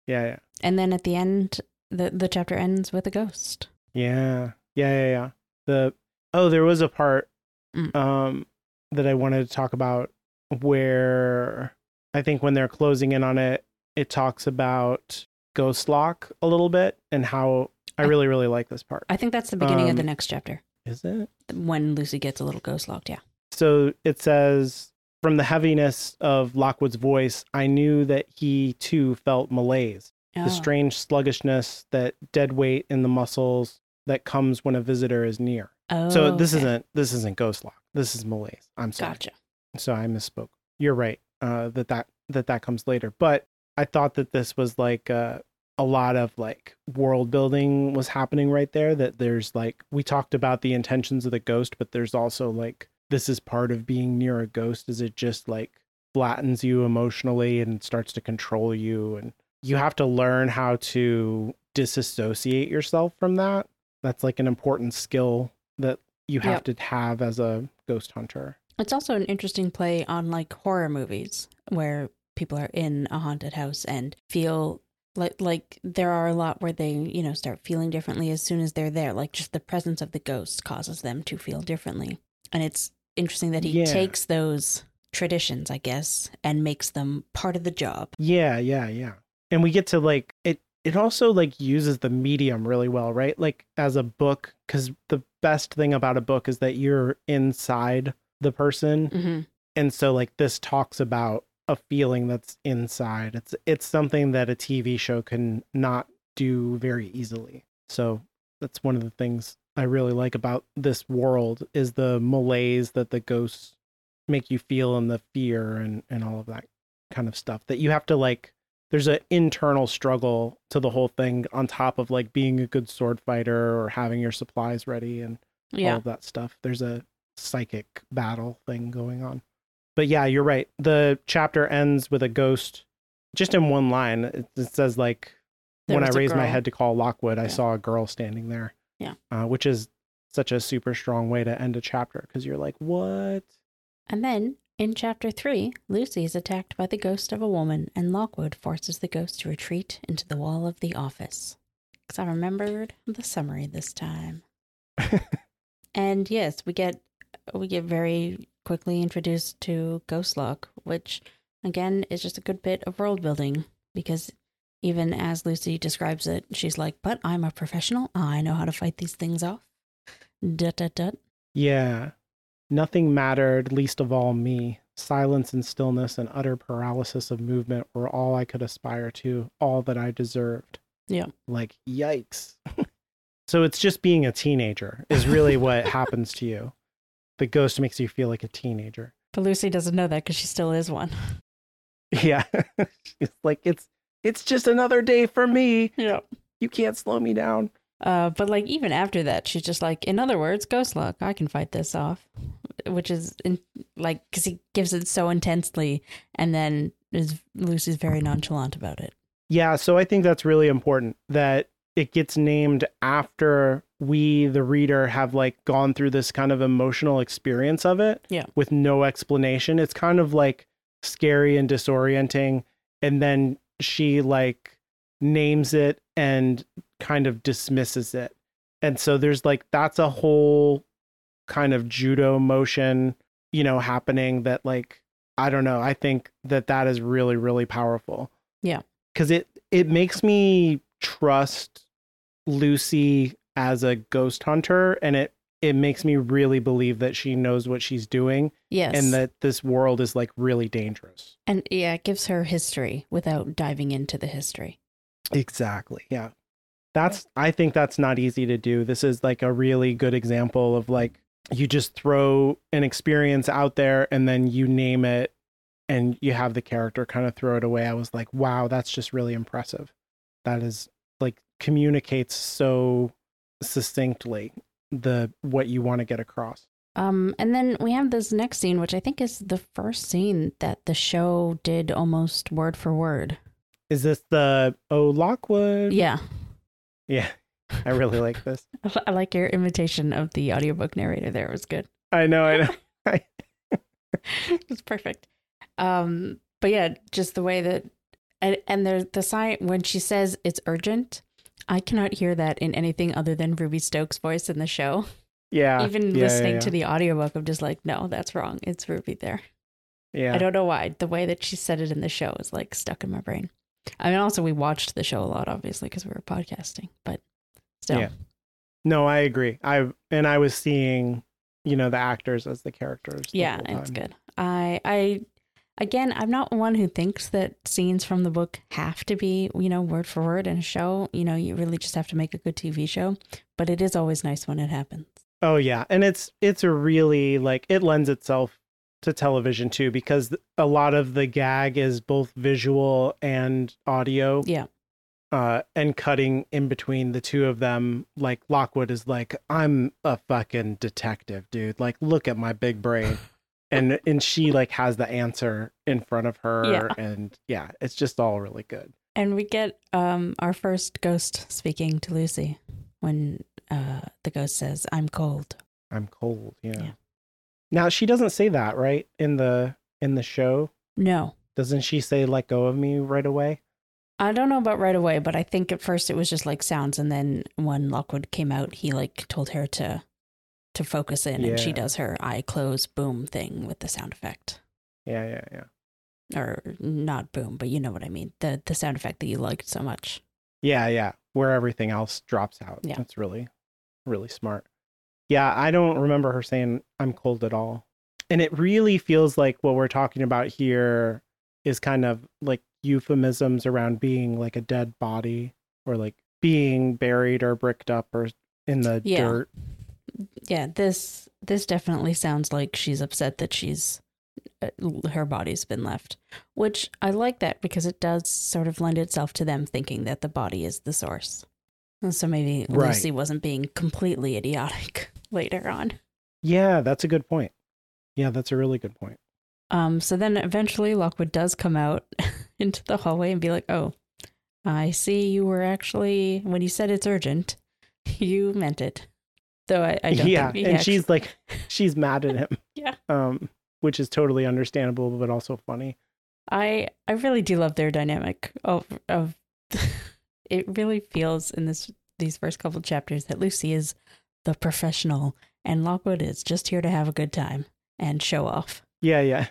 Yeah. Yeah. and then at the end, the, the chapter ends with a ghost. Yeah. Yeah. Yeah. Yeah. The, oh, there was a part Mm. um, that I wanted to talk about where I think when they're closing in on it, it talks about Ghost Lock a little bit and how I really, really like this part. I think that's the beginning of the Um, next chapter Is it? when Lucy gets a little ghost locked. Yeah. So it says, from the heaviness of Lockwood's voice, I knew that he too felt malaise, Oh, the strange sluggishness, that dead weight in the muscles that comes when a visitor is near. oh, so this okay. isn't this isn't Ghost Lock. This is malaise. I'm sorry. Gotcha. So I misspoke. You're right. Uh, that that that that comes later. But I thought that this was like uh, a lot of like world building was happening right there. That there's like we talked about the intentions of the ghost, but there's also like this is part of being near a ghost. Is it just like flattens you emotionally and starts to control you, and you have to learn how to disassociate yourself from that. That's like an important skill that you have to have as a ghost hunter. It's also an interesting play on like horror movies where people are in a haunted house and feel like like there are a lot where they you know start feeling differently as soon as they're there like just the presence of the ghost causes them to feel differently and it's interesting that he Yeah. takes those traditions i guess and makes them part of the job Yeah, yeah, yeah. And we get to like it it also like uses the medium really well, right? Like as a book cuz the best thing about a book is that you're inside the person. hmm And so like this talks about a feeling that's inside. It's it's something that a TV show can not do very easily. So that's one of the things I really like about this world is the malaise that the ghosts make you feel and the fear and and all of that kind of stuff that you have to like there's an internal struggle to the whole thing on top of like being a good sword fighter or having your supplies ready and all of that stuff. There's a psychic battle thing going on. But yeah, you're right. The chapter ends with a ghost just in one line. It, it says like There when I raised my head to call Lockwood, I saw a girl standing there. Yeah. Uh, which is such a super strong way to end a chapter because you're like, what? and then in chapter 3 lucy is attacked by the ghost of a woman and lockwood forces the ghost to retreat into the wall of the office because i remembered the summary this time And yes, we get we get very quickly introduced to Ghost Lock, which again is just a good bit of world building because even as Lucy describes it, she's like, "But I'm a professional. I know how to fight these things off." Dut dut dut. Yeah. Nothing mattered, least of all me. Silence and stillness and utter paralysis of movement were all I could aspire to, all that I deserved. Yeah. Like, yikes. so it's just being a teenager is really what happens to you. The ghost makes you feel like a teenager. But Lucy doesn't know that because she still is one. Yeah. it's like it's it's just another day for me. Yeah. You can't slow me down. Uh, but like even after that, she's just like, in other words, ghost lock. I can fight this off, which is in, like because he gives it so intensely, and then is Lucy's very nonchalant about it. Yeah, so I think that's really important that it gets named after we the reader have like gone through this kind of emotional experience of it Yeah. with no explanation. It's kind of like scary and disorienting and then she like names it and kind of dismisses it. And so there's like that's a whole kind of judo motion, you know, happening that like I don't know, I think that that is really really powerful. Yeah. Cuz it it makes me trust Lucy as a ghost hunter and it it makes me really believe that she knows what she's doing Yes, and that this world is like really dangerous. and yeah, it gives her history without diving into the history. Exactly. Yeah. That's I think that's not easy to do. This is like a really good example of like you just throw an experience out there and then you name it and you have the character kind of throw it away. I was like, "Wow, that's just really impressive." That is like communicates so succinctly the what you want to get across. Um, and then we have this next scene, which I think is the first scene that the show did almost word for word. Is this the Oh Lockwood? Yeah, Yeah. I really like this. I like your imitation of the audiobook narrator. There it was good. I know, I know. it's perfect. Um, but yeah, just the way that and, and there's the sign when she says it's urgent. I cannot hear that in anything other than Ruby Stokes' voice in the show. Yeah. Even yeah, listening yeah, to the audiobook, I'm just like, no, that's wrong. It's Ruby there. Yeah. I don't know why. The way that she said it in the show is like stuck in my brain. I mean, also we watched the show a lot, obviously, because we were podcasting. But still, Yeah. No, I agree. I and I was seeing, you know, the actors as the characters. the yeah, it's good. I, I, again, I'm not one who thinks that scenes from the book have to be, you know, word for word in a show. You know, you really just have to make a good TV show. But it is always nice when it happens. Oh yeah, and it's it's a really like it lends itself to television too because a lot of the gag is both visual and audio. Yeah. Uh, and cutting in between the two of them, like Lockwood is like, "I'm a fucking detective, dude. Like, look at my big brain," and and she like has the answer in front of her, Yeah. and yeah, it's just all really good. And we get um our first ghost speaking to Lucy when uh the ghost says, "I'm cold." I'm cold. Yeah. Yeah. Now she doesn't say that right in the in the show. No, Doesn't she say "let go of me" right away? I don't know about right away, but I think at first it was just like sounds, and then when Lockwood came out, he like told her to to focus in, and she does her eye close boom thing with the sound effect, Yeah, yeah, yeah. or not boom, but you know what I mean the the sound effect that you liked so much. Yeah, yeah. Where everything else drops out. Yeah. That's really, really smart. Yeah, I don't remember her saying I'm cold at all. And it really feels like what we're talking about here is kind of like euphemisms around being like a dead body or like being buried or bricked up or in the Yeah. dirt. Yeah, this this definitely sounds like she's upset that she's uh, her body's been left, which I like that because it does sort of lend itself to them thinking that the body is the source. And so maybe Right. Lucy wasn't being completely idiotic later on. Yeah, that's a good point. Yeah, that's a really good point. Um, so then eventually Lockwood does come out into the hallway and be like, "Oh, I see you were actually when you said it's urgent, you meant it." Though I, I don't yeah, and actu- she's like she's mad at him. Yeah. Um, which is totally understandable but also funny. I I really do love their dynamic of of it really feels in this these first couple chapters that Lucy is the professional and Lockwood is just here to have a good time and show off. Yeah, yeah.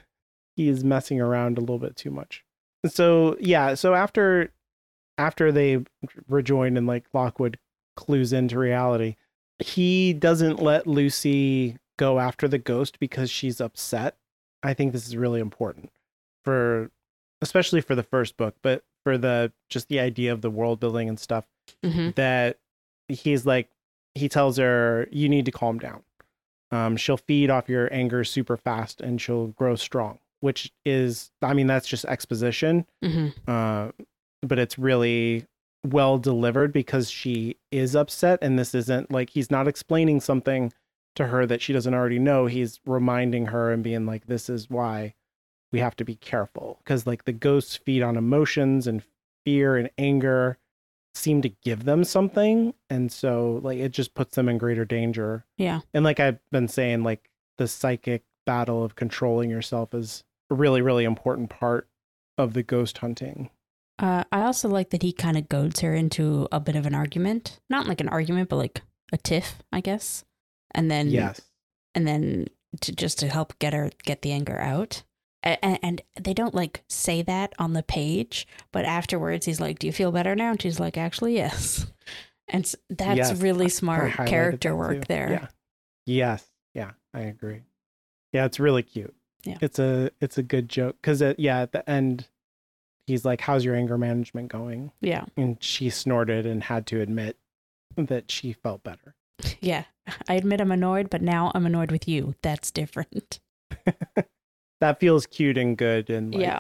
He is messing around a little bit too much. So yeah, so after after they rejoin and like Lockwood clues into reality, he doesn't let Lucy go after the ghost because she's upset. I think this is really important for especially for the first book, but for the just the idea of the world building and stuff Mm-hmm. that he's like he tells her you need to calm down. Um she'll feed off your anger super fast and she'll grow strong, which is I mean that's just exposition Mm-hmm. uh, but it's really well delivered because she is upset and this isn't like he's not explaining something to her that she doesn't already know he's reminding her and being like this is why we have to be careful because like the ghosts feed on emotions and fear and anger seem to give them something and so like it just puts them in greater danger Yeah. and like I've been saying, like the psychic battle of controlling yourself is a really, really important part of the ghost hunting. Uh, I also like that he kind of goads her into a bit of an argument. Not like an argument, but like a tiff, I guess. And then yes. and then to just to help get her get the anger out. And, and they don't like say that on the page, but afterwards he's like, "Do you feel better now?" And she's like, "Actually, yes." And that's Yes. really smart character work too. there. Yeah. Yes. Yeah, I agree. Yeah, it's really cute. Yeah. It's a it's a good joke because yeah, at the end, he's like, "How's your anger management going?" Yeah. And she snorted and had to admit that she felt better. Yeah. I admit I'm annoyed, but now I'm annoyed with you. That's different. that feels cute and good and like Yeah.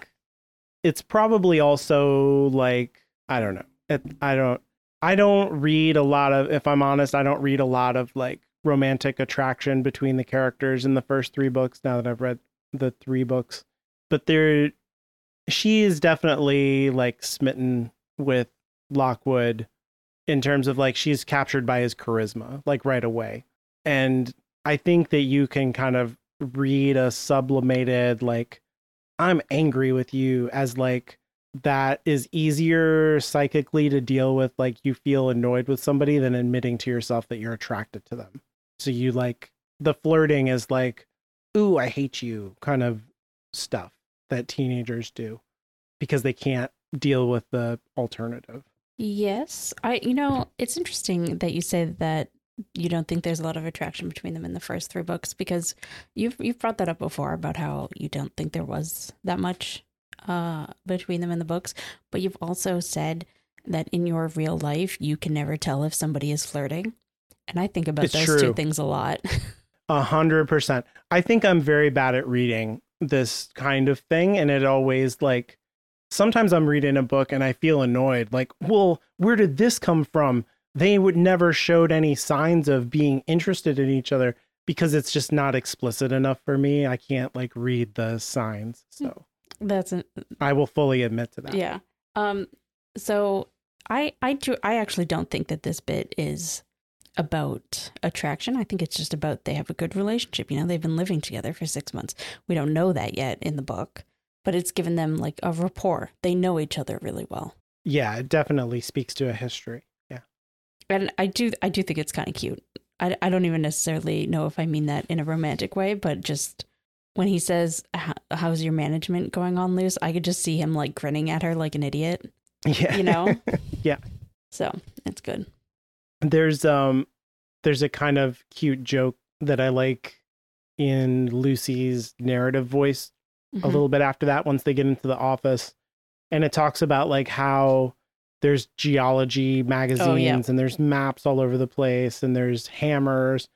it's probably also like i don't know it, i don't i don't read a lot of if i'm honest i don't read a lot of like romantic attraction between the characters in the first three books now that i've read the three books but there she is definitely like smitten with lockwood in terms of like she's captured by his charisma like right away. And i think that you can kind of read a sublimated like i'm angry with you as like that is easier psychically to deal with like you feel annoyed with somebody than admitting to yourself that you're attracted to them. So you like the flirting is like ooh i hate you kind of stuff that teenagers do because they can't deal with the alternative Yes. I you know, it's interesting that you say that you don't think there's a lot of attraction between them in the first three books because you've you've brought that up before about how you don't think there was that much uh between them in the books, but you've also said that in your real life you can never tell if somebody is flirting. And I think about It's those two things a lot. A hundred percent. I think I'm very bad at reading this kind of thing, and it always like sometimes I'm reading a book and I feel annoyed. Like, well, where did this come from? They would never showed any signs of being interested in each other because it's just not explicit enough for me. I can't like read the signs, so That's an, I will fully admit to that. Yeah. Um so I I do I actually don't think that this bit is about attraction. I think it's just about they have a good relationship. You know, they've been living together for 6 months. We don't know that yet in the book, but it's given them like a rapport. They know each other really well. yeah, it definitely speaks to a history. Yeah, And I do I do think it's kind of cute. I I don't even necessarily know if I mean that in a romantic way, but just when he says how's your management going on Luce i could just see him like grinning at her like an idiot yeah, you know Yeah. so it's good there's um there's a kind of cute joke that I like in Lucy's narrative voice a Mhm. little bit after that once they get into the office and it talks about like how there's geology magazines and there's maps all over the place and there's hammers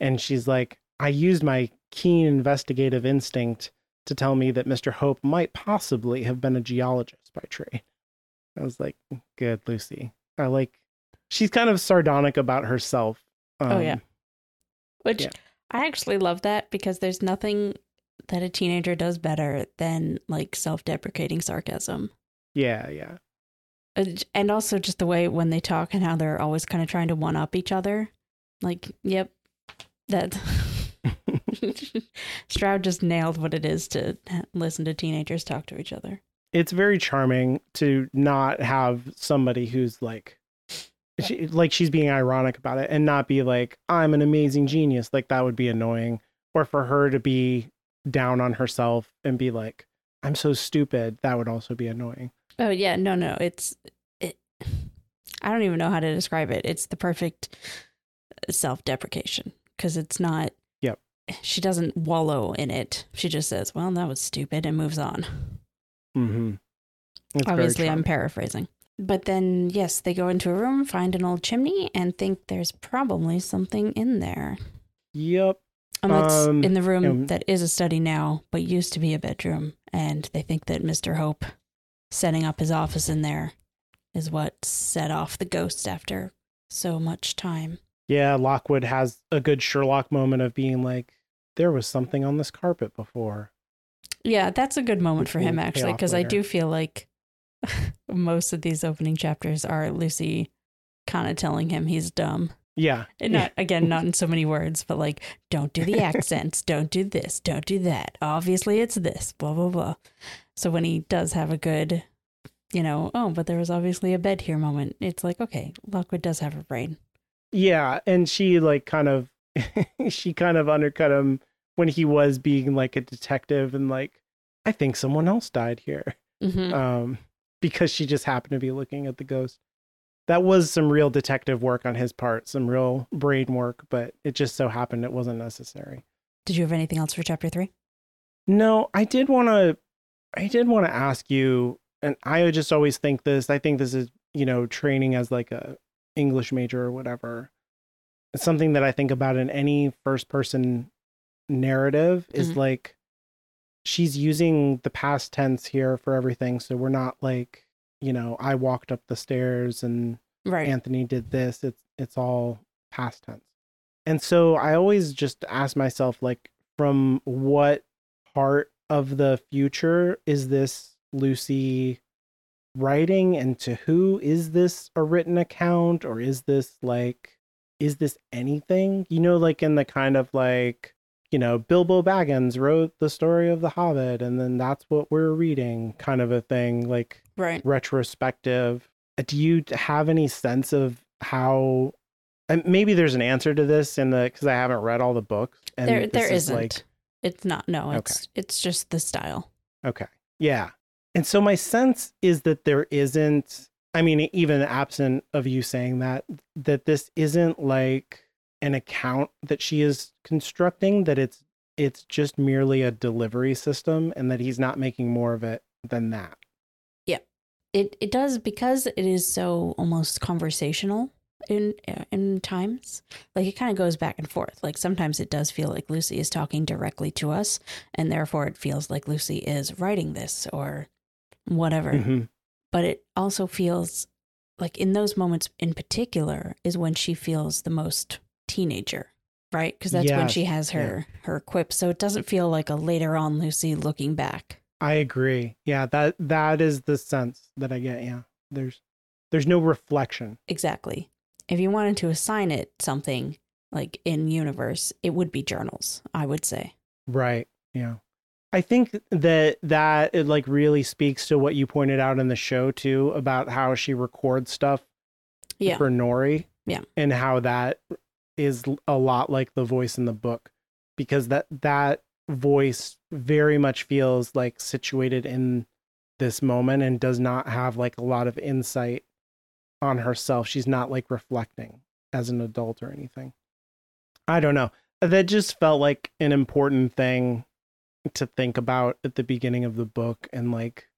and she's like I used my keen investigative instinct to tell me that Mr. Hope might possibly have been a geologist by trade. I was like, good Lucy. I like she's kind of sardonic about herself. Oh, yeah. Um, Which Yeah. I actually love that because there's nothing that a teenager does better than like self-deprecating sarcasm. Yeah, yeah. Uh, And also just the way when they talk and how they're always kind of trying to one up each other. Like, yep, that Stroud just nailed what it is to listen to teenagers talk to each other. it's very charming to not have somebody who's like she, like she's being ironic about it and not be like i'm an amazing genius like that would be annoying or for her to be down on herself and be like i'm so stupid that would also be annoying Oh yeah, no, no, it's it. I don't even know how to describe it. It's the perfect self-deprecation because it's not. Yep. she doesn't wallow in it. She just says, "Well, that was stupid," and moves on. Mm-hmm. Obviously, I'm paraphrasing. But then, yes, they go into a room, find an old chimney, and think there's probably something in there. Yep. And that's Um, in the room um, that is a study now, but used to be a bedroom. And they think that Mr. Hope setting up his office in there is what set off the ghost after so much time. Yeah, Lockwood has a good Sherlock moment of being like, there was something on this carpet before. Yeah, that's a good moment Which for him, actually, because I do feel like most of these opening chapters are Lucy kind of telling him he's dumb. Yeah. And not again, not in so many words, but like, don't do the accents, don't do this, don't do that. Obviously, it's this, blah blah blah. So when he does have a good, you know, oh, but there was obviously a bed here moment. It's like, okay, Lockwood does have a brain. Yeah. And she, like, kind of, she kind of undercut him when he was being like a detective and like, I think someone else died here. hmm Um, because she just happened to be looking at the ghost. That was some real detective work on his part, some real brain work, but it just so happened it wasn't necessary. Did you have anything else for chapter three? No, I did want to I did want to ask you and I just always think this, I think this is, you know, training as like a English major or whatever. It's something that I think about in any first person narrative is Mhm. like she's using the past tense here for everything, so we're not like, you know, I walked up the stairs and Right. Anthony did this. It's it's all past tense. And so I always just ask myself like from what part of the future is this Lucy writing and to who is this a written account or is this like is this anything? You know like in the kind of like you know Bilbo Baggins wrote the story of the Hobbit and then that's what we're reading kind of a thing like right. retrospective. Do you have any sense of how? And maybe there's an answer to this in the because I haven't read all the books. And there there is isn't. like it's not. No, it's it's just the style. okay, yeah. And so my sense is that there isn't. I mean, even absent of you saying that, that this isn't like an account that she is constructing. That it's it's just merely a delivery system, and that he's not making more of it than that. Yeah. It it does because it is so almost conversational in in times like it kind of goes back and forth like sometimes it does feel like lucy is talking directly to us and therefore it feels like lucy is writing this or whatever Mhm. but it also feels like in those moments in particular is when she feels the most teenager right because that's when she has her her quips so it doesn't feel like a later on lucy looking back I agree. Yeah, that that is the sense that I get. Yeah. There's there's no reflection. Exactly. If you wanted to assign it something like in universe, it would be journals, I would say. Right. Yeah. I think that that it like really speaks to what you pointed out in the show too about how she records stuff Yeah. for Nori. Yeah. And how that is a lot like the voice in the book because that that voice very much feels like situated in this moment and does not have like a lot of insight on herself. She's not like reflecting as an adult or anything. I don't know. That just felt like an important thing to think about at the beginning of the book and like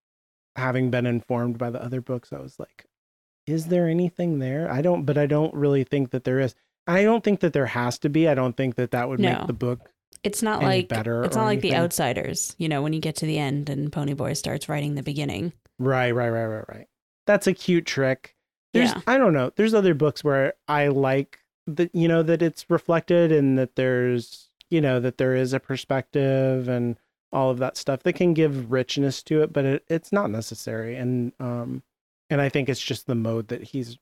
having been informed by the other books, I was like, is there anything there? I don't, but I don't really think that there is. I don't think that there has to be. I don't think that that would No. make the book It's not like better it's not like the outsiders, you know, when you get to the end and Ponyboy starts writing the beginning. Right, right, right, right, right. That's a cute trick. There's Yeah. I don't know. There's other books where I like that you know that it's reflected and that there's you know that there is a perspective and all of that stuff that can give richness to it, but it, it's not necessary. And um and I think it's just the mode that he's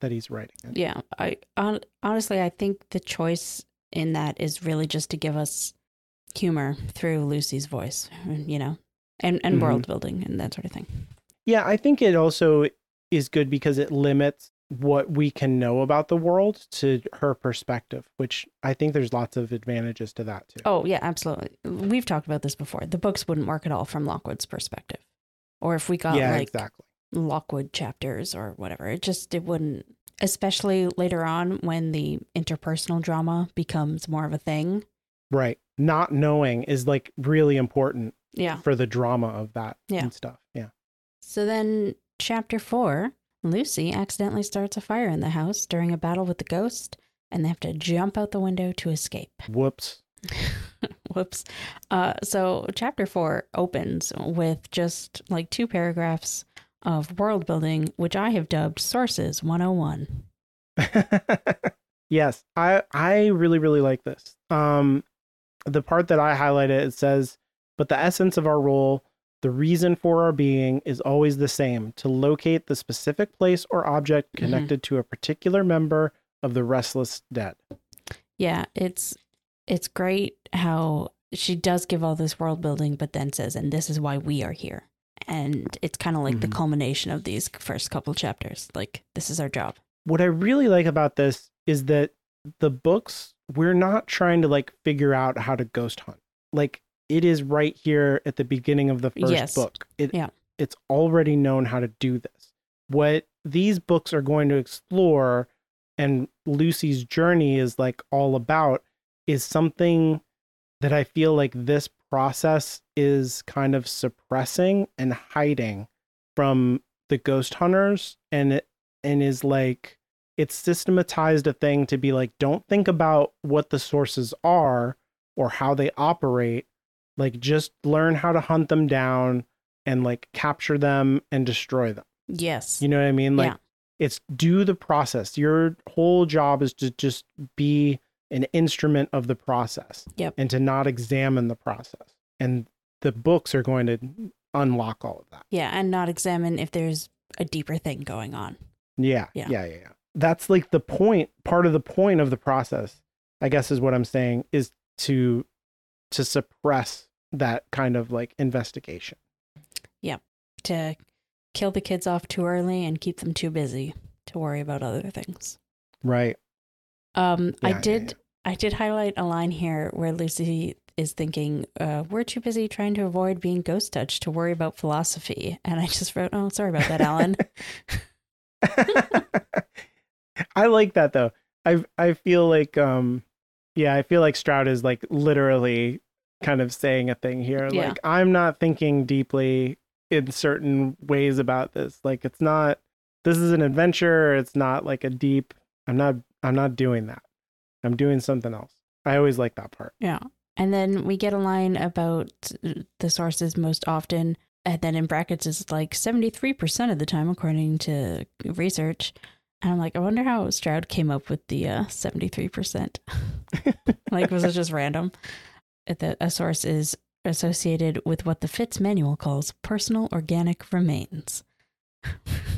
that he's writing in. Yeah. I hon- honestly I think the choice in that is really just to give us humor through Lucy's voice, you know, and and Mhm. world building and that sort of thing. Yeah, I think it also is good because it limits what we can know about the world to her perspective, which I think there's lots of advantages to that too. Oh, yeah, absolutely. We've talked about this before. The books wouldn't work at all from Lockwood's perspective. Or if we got yeah, like exactly. Lockwood chapters or whatever, it just it wouldn't especially later on when the interpersonal drama becomes more of a thing. Right. not knowing is like really important Yeah. for the drama of that Yeah. and stuff. Yeah. So then, chapter four Lucy accidentally starts a fire in the house during a battle with the ghost, and they have to jump out the window to escape. Whoops. Whoops. Uh, so, chapter four opens with just like two paragraphs of world building, which I have dubbed Sources 101. yes, I I really really like this. Um the part that I highlighted it says, "But the essence of our role, the reason for our being is always the same, to locate the specific place or object Mhm. connected to a particular member of the restless dead." Yeah, it's it's great how she does give all this world building, but then says, "And this is why we are here." And it's kind of like the Mhm. culmination of these first couple chapters. Like this is our job. What I really like about this is that the books we're not trying to like figure out how to ghost hunt. Like it is right here at the beginning of the first Yes. book. It, Yeah. It's already known how to do this. What these books are going to explore and Lucy's journey is like all about is something that I feel like this process is kind of suppressing and hiding from the ghost hunters and it and is like it's systematized a thing to be like don't think about what the sources are or how they operate like just learn how to hunt them down and like capture them and destroy them Yes. you know what i mean like Yeah. it's do the process your whole job is to just be an instrument of the process Yep. and to not examine the process and the books are going to unlock all of that Yeah, and not examine if there's a deeper thing going on. Yeah, Yeah. yeah, yeah, yeah. That's like the point. Part of the point of the process, I guess, is what I'm saying, is to to suppress that kind of like investigation. Yep. To kill the kids off too early and keep them too busy to worry about other things. Right. Um, Yeah, I yeah, did I did highlight a line here where Lucy is thinking, uh, we're too busy trying to avoid being ghost touched to worry about philosophy. And I just wrote, Oh, sorry about that, Alan. I like that though. I I feel like um yeah, I feel like Stroud is like literally kind of saying a thing here. Yeah. Like I'm not thinking deeply in certain ways about this. Like it's not this is an adventure, it's not like a deep I'm not I'm not doing that. I'm doing something else. I always like that part. Yeah. And then we get a line about the sources most often. And then in brackets, it's like 73% of the time, according to research. And I'm like, I wonder how Stroud came up with the uh, 73%. like, was it just random? That a source is associated with what the Fittes manual calls personal organic remains,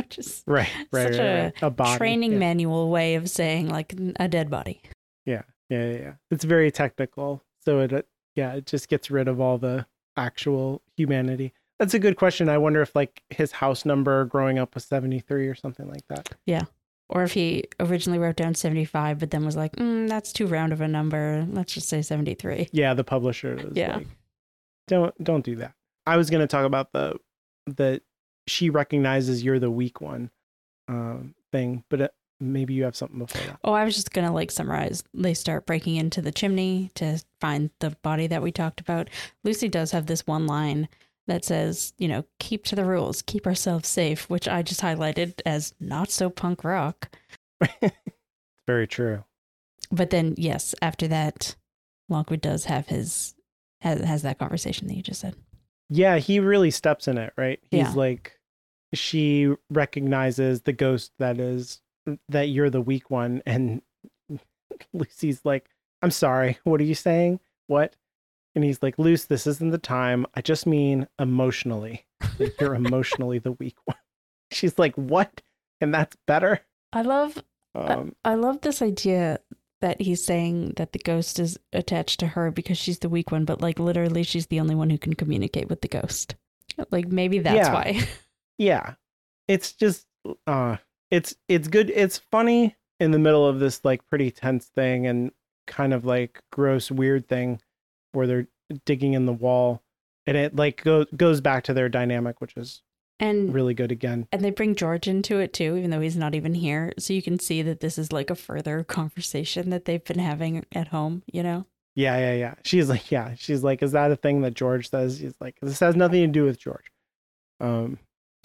which is Right. Right. Such right, a right. a body. training yeah. manual way of saying like a dead body. Yeah, yeah, yeah. It's very technical. So it, uh, yeah, it just gets rid of all the actual humanity. That's a good question. I wonder if like his house number growing up was 73 or something like that. Yeah, or if he originally wrote down 75, but then was like, mm, that's too round of a number. Let's just say 73. Yeah, the publisher is Yeah. like, don't don't do that. I was going to talk about the the she recognizes you're the weak one um, thing, but uh, maybe you have something before that. Oh, I was just going to like summarize. They start breaking into the chimney to find the body that we talked about. Lucy does have this one line that says, you know, keep to the rules, keep ourselves safe, which I just highlighted as not so punk rock. Very true. But then, yes, after that, Lockwood does have his, has, has that conversation that you just said. Yeah, he really steps in it, right? He's Yeah. like she recognizes the ghost that is that you're the weak one and Lucy's like, "I'm sorry. What are you saying? What?" And he's like, "Luce, this isn't the time. I just mean emotionally. You're emotionally the weak one." She's like, "What?" And that's better. I love Um I love this idea that he's saying that the ghost is attached to her because she's the weak one, but like literally she's the only one who can communicate with the ghost. Like maybe that's Yeah. why. Yeah it's just uh it's it's good it's funny in the middle of this like pretty tense thing and kind of like gross weird thing where they're digging in the wall and it like go, goes back to their dynamic which is And really good again and they bring George into it too, even though he's not even here. So you can see that this is like a further conversation that they've been having at home, you know? Yeah, yeah, yeah. She's like, yeah, she's like, is that a thing that George says? He's like, this has nothing to do with George. Um,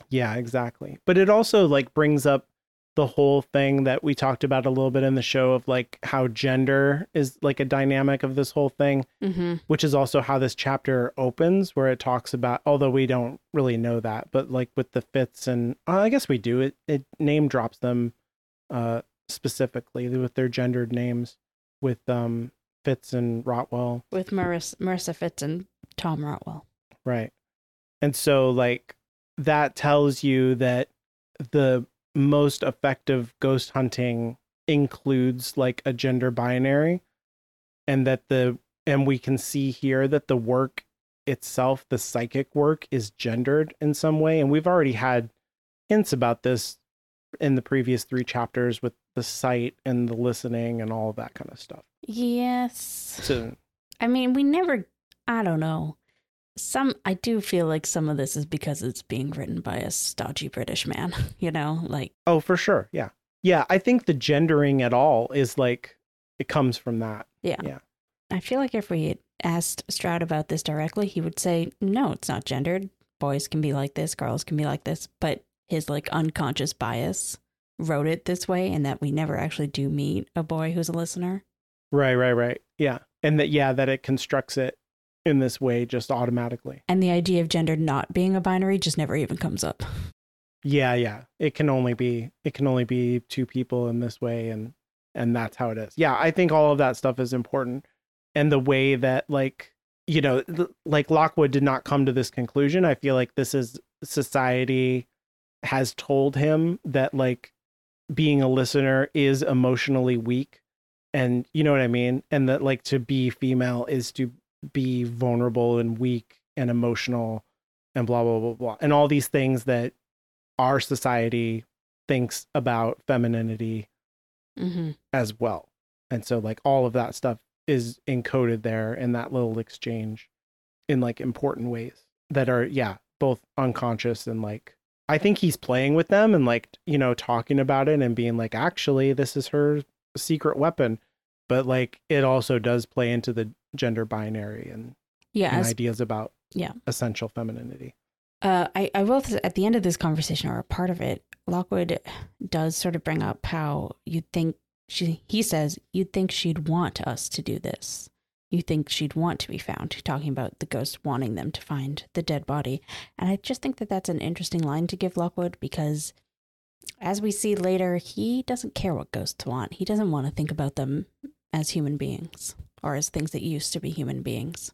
yeah, exactly. But it also like brings up the whole thing that we talked about a little bit in the show of like how gender is like a dynamic of this whole thing, Mm-hmm. which is also how this chapter opens, where it talks about, although we don't really know that, but like with the Fittes and uh, I guess we do it, it name drops them uh, specifically with their gendered names with um, Fittes and Rotwell. With Marissa, Marissa Fittes and Tom Rotwell. Right. And so like that tells you that the most effective ghost hunting includes like a gender binary and that the and we can see here that the work itself the psychic work is gendered in some way and we've already had hints about this in the previous 3 chapters with the sight and the listening and all of that kind of stuff. Yes. So I mean, we never, I don't know. Some, I do feel like some of this is because it's being written by a stodgy British man, you know? Like, Oh, for sure. Yeah. Yeah. I think the gendering at all is like, it comes from that. Yeah. Yeah. I feel like if we had asked Stroud about this directly, he would say, no, it's not gendered. Boys can be like this, girls can be like this. But his like unconscious bias wrote it this way, and that we never actually do meet a boy who's a listener. Right. Right. Right. Yeah. And that, yeah, that it constructs it in this way just automatically. And the idea of gender not being a binary just never even comes up. Yeah. Yeah. It can only be, it can only be two people in this way. And, and that's how it is. Yeah. I think all of that stuff is important. And the way that, like, you know, like Lockwood did not come to this conclusion. I feel like this is society has told him that, like, being a listener is emotionally weak and you know what i mean and that like to be female is to be vulnerable and weak and emotional and blah blah blah blah and all these things that our society thinks about femininity Mm-hmm. as well and so like all of that stuff is encoded there in that little exchange in like important ways that are yeah both unconscious and like i think he's playing with them and like you know talking about it and being like actually this is her secret weapon but like it also does play into the gender binary and, Yeah, and as ideas about Yeah. essential femininity Uh, I, I will, th- at the end of this conversation or a part of it, Lockwood does sort of bring up how you think she, he says, you'd think she'd want us to do this. You think she'd want to be found, talking about the ghost wanting them to find the dead body. And I just think that that's an interesting line to give Lockwood because as we see later, he doesn't care what ghosts want. He doesn't want to think about them as human beings or as things that used to be human beings.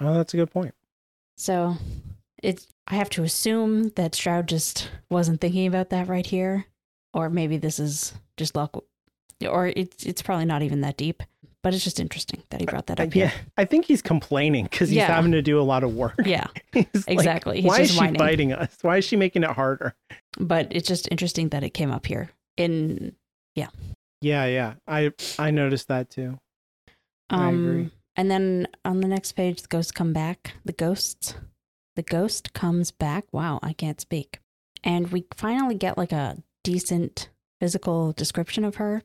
oh that's a good point So it's I have to assume that Stroud just wasn't thinking about that right here. Or maybe this is just luck or it's it's probably not even that deep. But it's just interesting that he brought that up yeah here. i think he's complaining because he's Yeah. having to do a lot of work Yeah. He's like, Exactly. He's why is she whining. fighting us why is she making it harder But it's just interesting that it came up here. In yeah yeah yeah. i i noticed that too um and then on the next page the ghosts come back. The ghosts the ghost comes back. Wow, I can't speak. And we finally get like a decent physical description of her.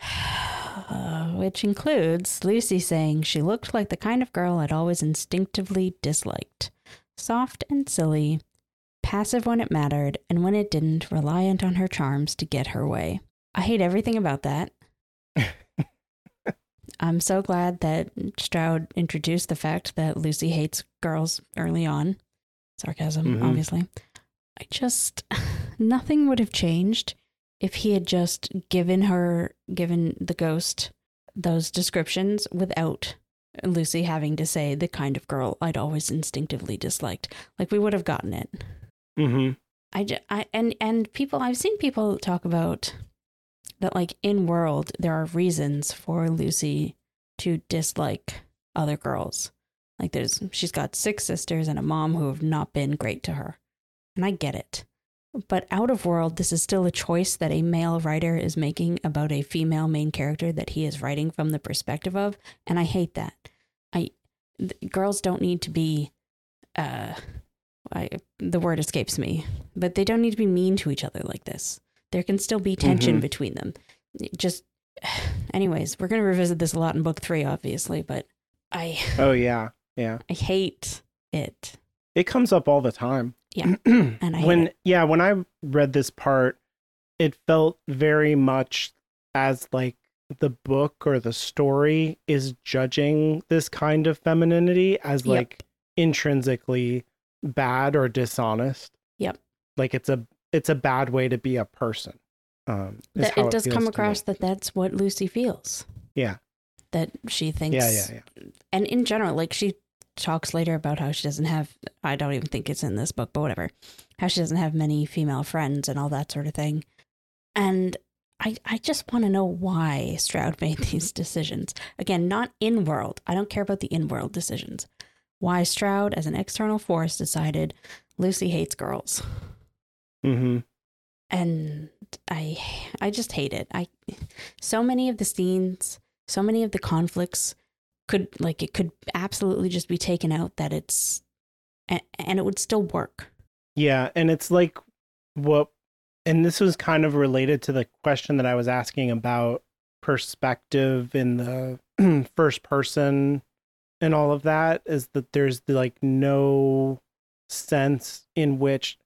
Which includes Lucy saying she looked like the kind of girl I'd always instinctively disliked. Soft and silly, passive when it mattered, and when it didn't, reliant on her charms to get her way. I hate everything about that. I'm so glad that Stroud introduced the fact that Lucy hates girls early on. Sarcasm, Mhm. obviously. I just, nothing would have changed if he had just given her, given the ghost those descriptions without Lucy having to say the kind of girl I'd always instinctively disliked. Like we would have gotten it. mm-hmm I, ju- I and and people I've seen people talk about that like in world there are reasons for Lucy to dislike other girls. Like there's she's got six sisters and a mom who have not been great to her. And I get it. But out of world this is still a choice that a male writer is making about a female main character that he is writing from the perspective of and I hate that. I th- girls don't need to be uh I, the word escapes me, but they don't need to be mean to each other like this. There can still be tension Mhm. between them. Just, anyways, we're going to revisit this a lot in book three, obviously, but I Oh yeah, yeah. I hate it. It comes up all the time. Yeah, and I hate when it. yeah, when I read this part, it felt very much as like the book or the story is judging this kind of femininity as Yep. like intrinsically bad or dishonest. Yep. Like it's a it's a bad way to be a person. Um That it does feels come across that that's what Lucy feels. Yeah. That she thinks. Yeah, yeah, yeah. And in general, like she talks later about how she doesn't have. I don't even think it's in this book, but whatever. How she doesn't have many female friends and all that sort of thing. And I, I just want to know why Stroud made these decisions. Again, not in world. I don't care about the in world decisions. Why Stroud, as an external force, decided Lucy hates girls. Mm-hmm. and I I just hate it. I so many of the scenes, so many of the conflicts could like it could absolutely just be taken out that it's and, and it would still work. Yeah, and it's like what and this was kind of related to the question that I was asking about perspective in the first person and all of that is that there's like no sense in which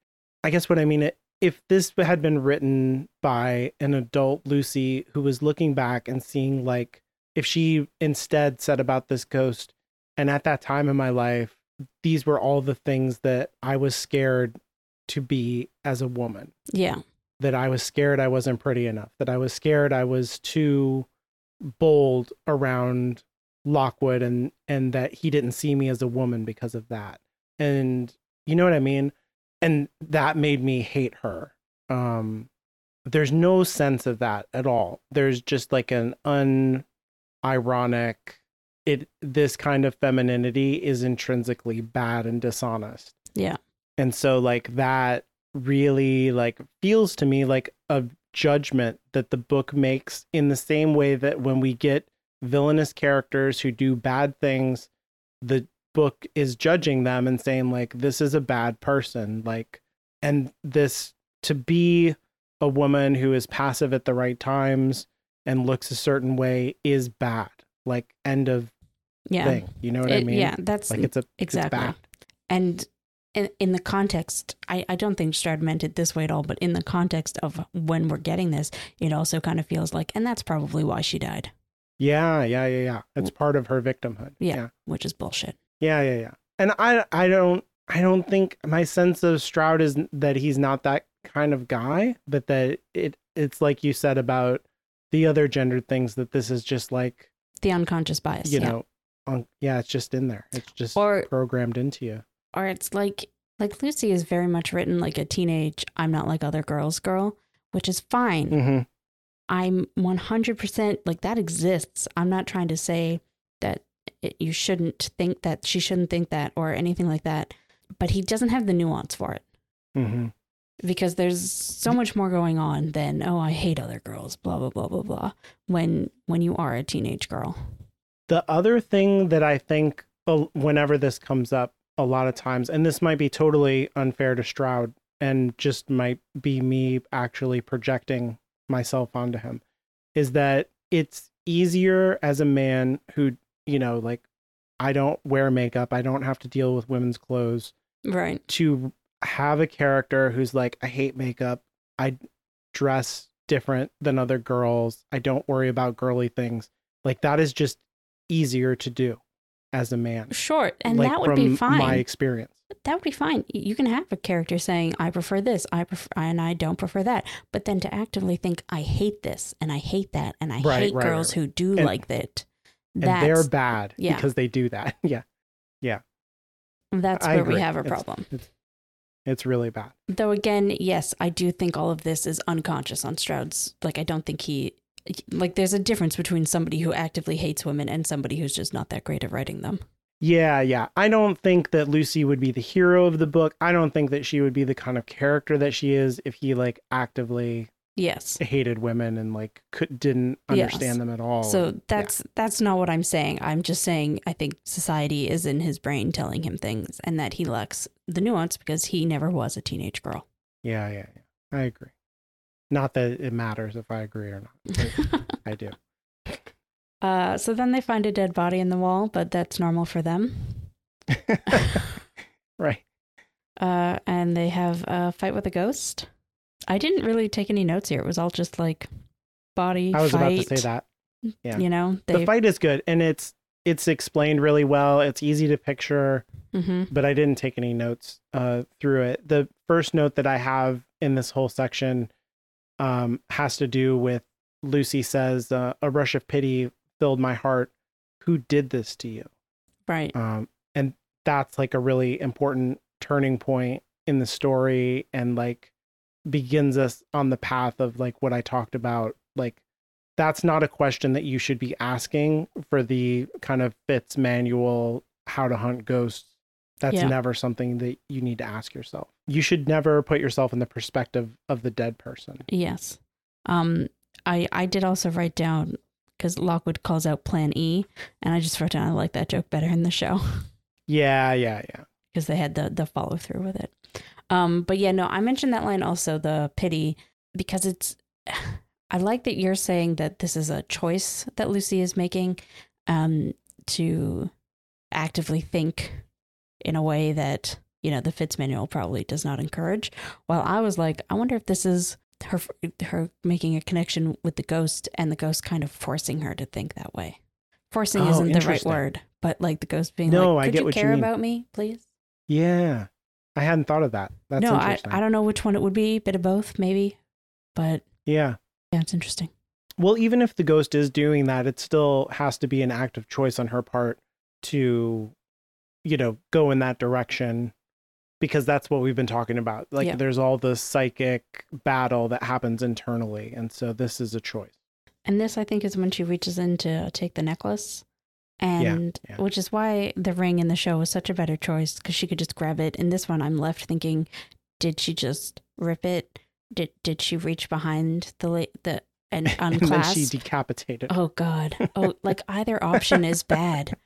I guess what I mean if this had been written by an adult Lucy who was looking back and seeing like if she instead said about this ghost and at that time in my life these were all the things that I was scared to be as a woman. Yeah. That I was scared I wasn't pretty enough. That I was scared I was too bold around Lockwood and and that he didn't see me as a woman because of that. And you know what I mean? And that made me hate her. Um there's no sense of that at all. There's just like an unironic it this kind of femininity is intrinsically bad and dishonest. Yeah. And so like that really like feels to me like a judgment that the book makes in the same way that when we get villainous characters who do bad things, the book is judging them and saying like this is a bad person like and this to be a woman who is passive at the right times and looks a certain way is bad like end of Yeah. thing you know what i mean yeah, that's like it's a exactly. it's bad And in, in the context, I, I don't think Stroud meant it this way at all, but in the context of when we're getting this, it also kind of feels like, and that's probably why she died, yeah yeah yeah yeah it's part of her victimhood Yeah. yeah which is bullshit. Yeah, yeah, yeah. And I I don't I don't think my sense of Stroud is that he's not that kind of guy, but that it it's like you said about the other gendered things that this is just like, The unconscious bias. you yeah. know, on, yeah, it's just in there. It's just Or- programmed into you. or it's like like Lucy is very much written like a teenage I'm not like other girls girl, which is fine. hmm I'm 100% like that exists. I'm not trying to say that it, you shouldn't think that she shouldn't think that or anything like that, but he doesn't have the nuance for it hmm because there's so much more going on than oh I hate other girls blah blah blah blah blah when when you are a teenage girl. The other thing that I think whenever this comes up a lot of times, and this might be totally unfair to Stroud and just might be me actually projecting myself onto him, is that it's easier as a man who, you know, like I don't wear makeup, I don't have to deal with women's clothes Right. to have a character who's like, I hate makeup, I dress different than other girls, I don't worry about girly things. Like that is just easier to do as a man. Short and like that would be fine. My experience. that would be fine. You can have a character saying, I prefer this, I prefer, and I don't prefer that. But then to actively think, I hate this, and I hate that, and I Right, hate right, girls right, who do And- like that. And they're bad yeah. because they do that. Yeah. Yeah. That's I where we have a It's- problem. It's, it's really bad. Though, again, yes, I do think all of this is unconscious on Stroud's. Like, I don't think he, like, there's a difference between somebody who actively hates women and somebody who's just not that great at writing them. Yeah, yeah. I don't think that Lucy would be the hero of the book. I don't think that she would be the kind of character that she is if he like actively Yes. hated women and like could didn't Yes. understand them at all. So that's that's not what I'm saying. I'm just saying I think society is in his brain telling him things and that he lacks the nuance because he never was a teenage girl. yeah, yeah, yeah. I agree. Not that it matters if I agree or not. I do. Uh, so then they find a dead body in the wall, but that's normal for them. right. Uh, and they have a fight with a ghost. I didn't really take any notes here. It was all just like body. I was fight, about to say that. Yeah. You know, the fight is good and it's it's explained really well. It's easy to picture, hmm but I didn't take any notes uh, through it. The first note that I have in this whole section um, has to do with Lucy says, uh, "A rush of pity filled my heart. Who did this to you?" right. Um, and that's like a really important turning point in the story, and like begins us on the path of like what I talked about, like that's not a question that you should be asking for the kind of Fittes manual how to hunt ghosts. That's Yeah. never something that you need to ask yourself. You should never put yourself in the perspective of the dead person. Yes. Um, I I did also write down because Lockwood calls out Plan E, and I just wrote down I like that joke better in the show Yeah, yeah, yeah. because they had the the follow through with it. Um, but yeah, no, I mentioned that line also the pity because it's. I like that you're saying that this is a choice that Lucy is making, um, to actively think in a way that you know the Fittes manual probably does not encourage. While I was like, I wonder if this is her her making a connection with the ghost and the ghost kind of forcing her to think that way. Forcing Oh, isn't the right word, but like the ghost being No, like, I "Could get you what you care mean. about me, please?" Yeah. I hadn't thought of that. That's no, I. I don't know which one it would be, bit of both maybe, but yeah. yeah, it's interesting. Well, even if the ghost is doing that, it still has to be an act of choice on her part to, you know, go in that direction because that's what we've been talking about. Like, Yeah. there's all this psychic battle that happens internally. And so this is a choice. And this, I think, is when she reaches in to take the necklace. And yeah. which is why the ring in the show was such a better choice because she could just grab it. In this one, I'm left thinking, did she just rip it? Did did she reach behind the la- the and and then she decapitated. oh God! Oh, like either option is bad.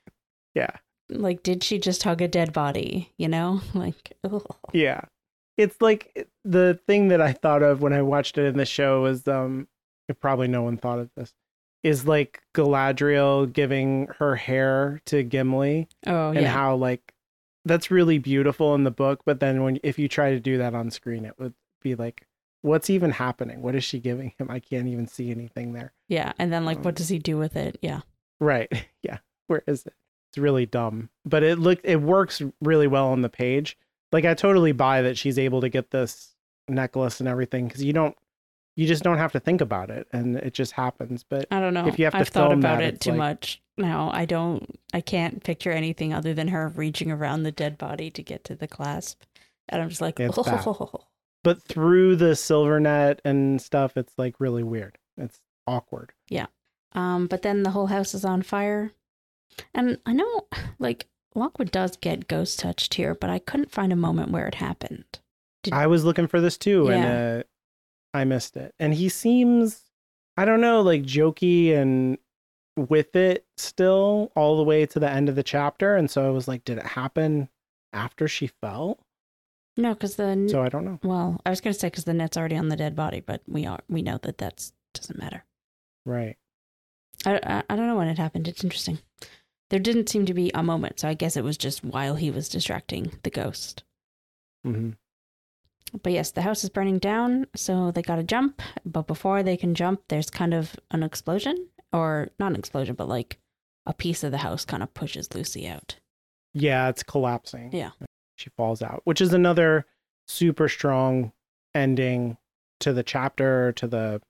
Yeah. Like, did she just hug a dead body? You know, like, ugh. Yeah. It's like the thing that I thought of when I watched it in the show was um probably no one thought of this is like Galadriel giving her hair to Gimli oh and yeah, how like that's really beautiful in the book but then when if you try to do that on screen it would be like what's even happening? What is she giving him? I can't even see anything there. Yeah. And then like, Um, what does he do with it? Yeah, right. Yeah. Where is it? It's really dumb. But it looked it works really well on the page. Like I totally buy that she's able to get this necklace and everything because you don't you just don't have to think about it and it just happens but I don't know. If you have to I've thought about that, it too like- much now. I don't. I can't picture anything other than her reaching around the dead body to get to the clasp, and I'm just like, It's oh, but through the silver net and stuff it's like really weird it's awkward yeah Um, but then the whole house is on fire. And I know, like, Lockwood does get ghost touched here, but I couldn't find a moment where it happened. Did- I was looking for this too, Yeah. and uh, I missed it. And he seems, I don't know, like jokey and with it still all the way to the end of the chapter. And so I was like, did it happen after she fell? No, because the So I don't know. well, I was gonna say because the net's already on the dead body, but we are we know that that doesn't matter. Right. I, I I don't know when it happened. It's interesting. There didn't seem to be a moment, so I guess it was just while he was distracting the ghost. hmm But yes, the house is burning down, so they got to jump. But before they can jump, there's kind of an explosion, or not an explosion, but like a piece of the house kind of pushes Lucy out. Yeah, it's collapsing. Yeah. She falls out, which is another super strong ending to the chapter, to the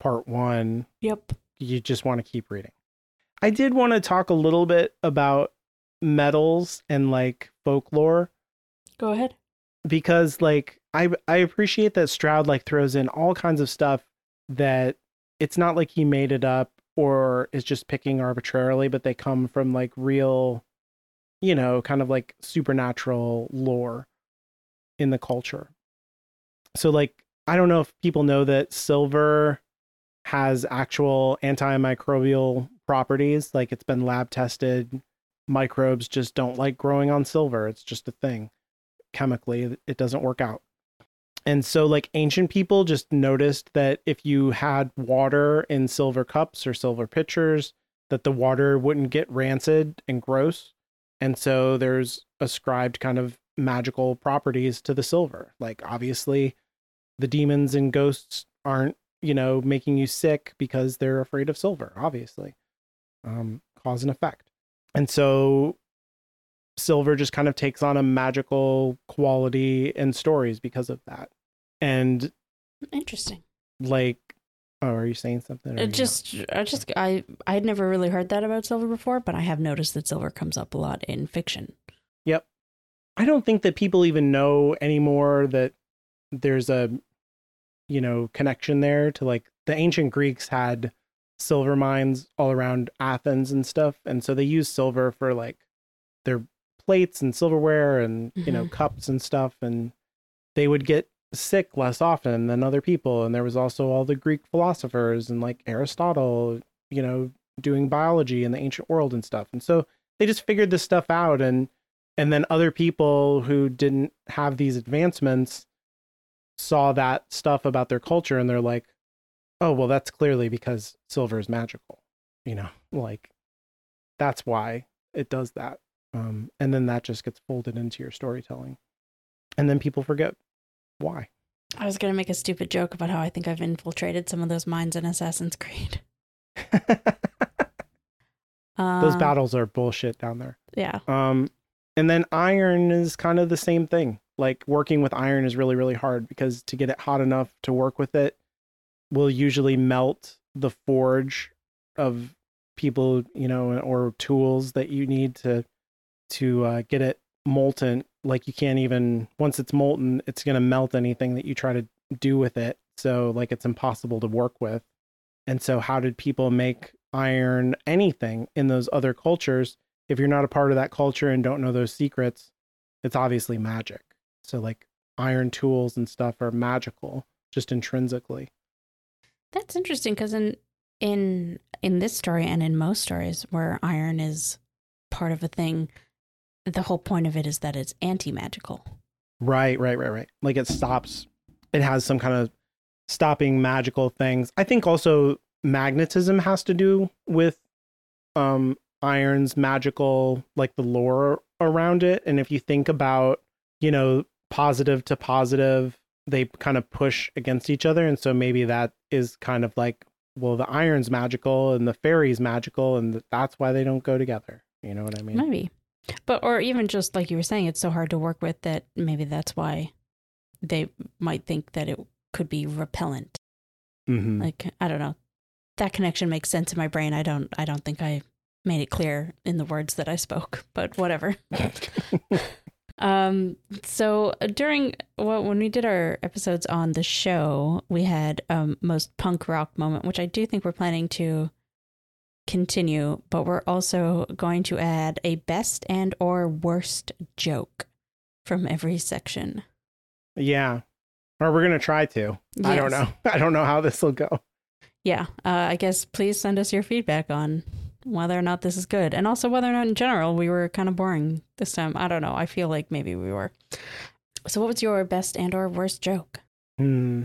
part one. Yep. you just want to keep reading. I did want to talk a little bit about metals and like folklore Go ahead. Because like I I appreciate that Stroud like throws in all kinds of stuff that it's not like he made it up or is just picking arbitrarily, but they come from like real, you know, kind of like supernatural lore in the culture. So like I don't know if people know that silver has actual antimicrobial properties, like it's been lab tested. Microbes just don't like growing on silver. It's just a thing chemically it doesn't work out and so like ancient people just noticed that if you had water in silver cups or silver pitchers that the water wouldn't get rancid and gross. And so there's ascribed kind of magical properties to the silver. Like obviously the demons and ghosts aren't, you know, making you sick because they're afraid of silver, obviously. Um, cause and effect. And so silver just kind of takes on a magical quality in stories because of that. And Interesting. like oh, are you saying something? or are you It not? just, I just, I, I had never really heard that about silver before, but I have noticed that silver comes up a lot in fiction. Yep. I don't think that people even know anymore that there's a you know connection there to like the ancient Greeks had silver mines all around Athens and stuff and so they used silver for like their plates and silverware and you know mm-hmm. cups and stuff and they would get sick less often than other people and there was also all the Greek philosophers and like Aristotle you know doing biology in the ancient world and stuff and so they just figured this stuff out and and then other people who didn't have these advancements saw that stuff about their culture and they're like oh well that's clearly because silver is magical you know like that's why it does that um, and then that just gets folded into your storytelling and then people forget why I was gonna make a stupid joke about how I think I've infiltrated some of those mines in Assassin's Creed. those Um, battles are bullshit down there Yeah. Um, and then iron is kind of the same thing. Like working with iron is really, really hard because to get it hot enough to work with it will usually melt the forge of people, you know, or tools that you need to to uh, get it molten. Like you can't even once it's molten, it's gonna melt anything that you try to do with it. So like it's impossible to work with. And so how did people make iron anything in those other cultures? if you're not a part of that culture and don't know those secrets, it's obviously magic. So like iron tools and stuff are magical just intrinsically. That's interesting because in in in this story and in most stories where iron is part of a thing, the whole point of it is that it's anti magical. Right, right, right, right. Like it stops it has some kind of stopping magical things. I think also magnetism has to do with um iron's magical like the lore around it and if you think about, you know, positive to positive, they kind of push against each other and so maybe that is kind of like well the iron's magical and the fairy's magical and that's why they don't go together. You know what I mean? Maybe. But or even just like you were saying, it's so hard to work with that maybe that's why they might think that it could be repellent. Mhm. Like I don't know. That connection makes sense in my brain. I don't I don't think I made it clear in the words that I spoke, but whatever. Um, so during well, when we did our episodes on the show, we had um most punk rock moment, which I do think we're planning to continue, but we're also going to add a best and or worst joke from every section. Yeah. Or we're going to try to. I don't know. I don't know how this will go. Yeah, uh, I guess please send us your feedback on whether or not this is good, and also whether or not in general we were kind of boring this time. I don't know. I feel like maybe we were. So, what was your best and or worst joke? Hmm.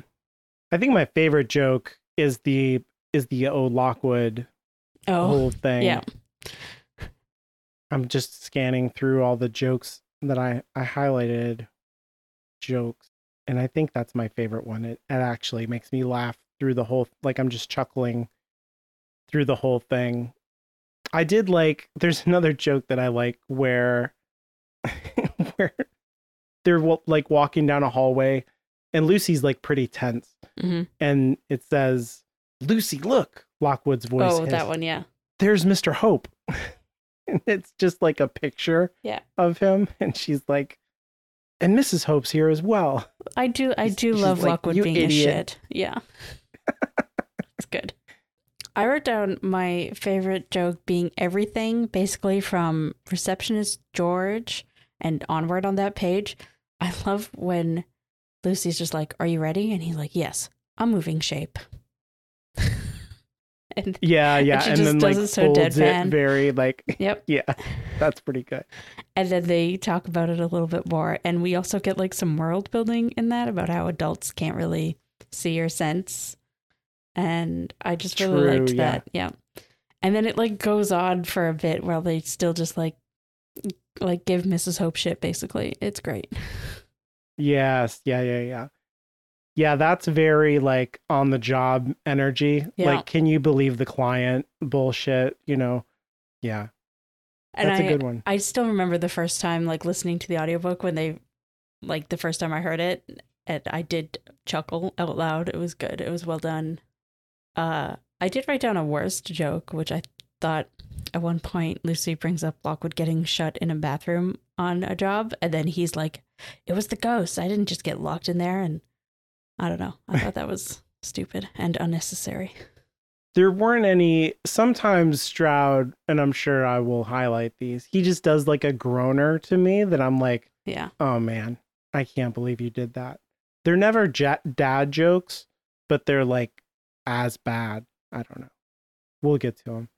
I think my favorite joke is the is the oh Lockwood Oh, whole thing. yeah. I'm just scanning through all the jokes that I I highlighted jokes and I think that's my favorite one. It, it actually makes me laugh through the whole like I'm just chuckling through the whole thing. I did like there's another joke that I like where where they're like walking down a hallway and Lucy's like pretty tense hmm and it says Lucy look Lockwood's voice Oh, that one, yeah. there's Mr. Hope. and it's just like a picture Yeah. of him. And she's like, and Mrs. Hope's here as well. I do. I do she's love like, Lockwood "You being a shit. Yeah, it's good. I wrote down my favorite joke being everything, basically from receptionist George and onward on that page. I love when Lucy's just like, "Are you ready?" and he's like, "Yes, I'm moving shape." and Yeah, yeah. And, just then like it so folds deadpan. it very like yep, yeah, that's pretty good. and then they talk about it a little bit more, and we also get like some world building in that about how adults can't really see or sense, and I just really liked yeah. that. Yeah, And then it like goes on for a bit while they still just like like give Mrs. Hope shit basically. It's great. Yes. Yeah. Yeah. Yeah. Yeah. That's very like on the job energy. Yeah. Like, can you believe the client bullshit? You know? Yeah. And That's I a good one. I still remember the first time like listening to the audiobook when they like the first time I heard it and I did chuckle out loud. It was good. It was well done. Uh I did write down a worst joke, which I thought at one point Lucy brings up Lockwood getting shut in a bathroom on a job and then he's like, It was the ghost. I didn't just get locked in there and I don't know. I thought that was stupid and unnecessary. there weren't any sometimes stroud and i'm sure i will highlight these he just does like a groaner to me that i'm like Yeah. oh man i can't believe you did that they're never ja- dad jokes but they're like as bad i don't know we'll get to them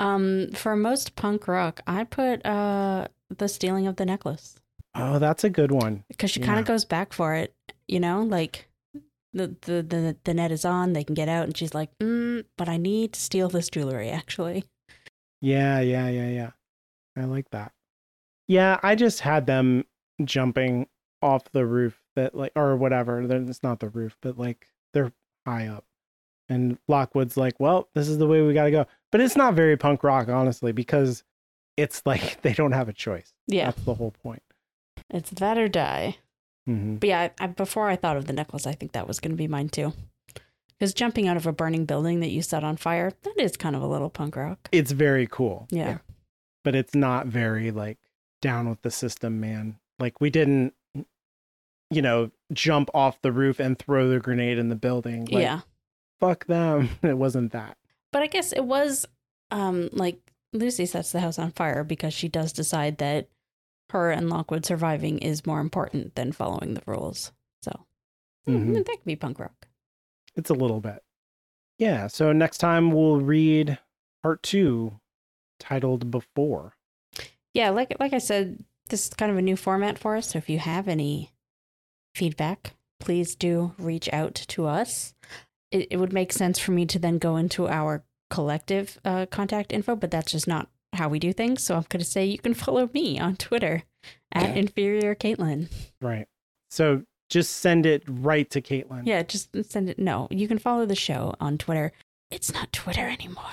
Um for most punk rock, I put uh the stealing of the necklace. oh that's a good one because she kind of goes back for it, you know, like the, the the the net is on, they can get out, and she's like, mm, "But I need to steal this jewelry." Actually, yeah yeah yeah yeah. I like that. Yeah i just had them jumping off the roof that like or whatever. It's not the roof but like they're high up. And lockwood's like well this is the way we got to go. But it's not very punk rock honestly because it's like they don't have a choice. Yeah, that's the whole point. It's that or die. Hmm But yeah, I, I, before I thought of the necklace, I think that was going to be mine too. Because jumping out of a burning building that you set on fire, that is kind of a little punk rock. it's very cool Yeah. but it's not very like down with the system man like we didn't you know jump off the roof and throw the grenade in the building like, yeah. fuck them it wasn't that But I guess it was um like Lucy sets the house on fire because she does decide that her and Lockwood surviving is more important than following the rules. So mm, Mhm. that could be punk rock. it's a little bit yeah so next time we'll read part two titled before Yeah, like like I said, this is kind of a new format for us. So if you have any feedback, please do reach out to us. It, it would make sense for me to then go into our collective uh, contact info, but that's just not how we do things. So I'm going to say you can follow me on Twitter at inferior Caitlin. right so just send it right to caitlin Yeah, just send it. No, you can follow the show on Twitter. It's not Twitter anymore.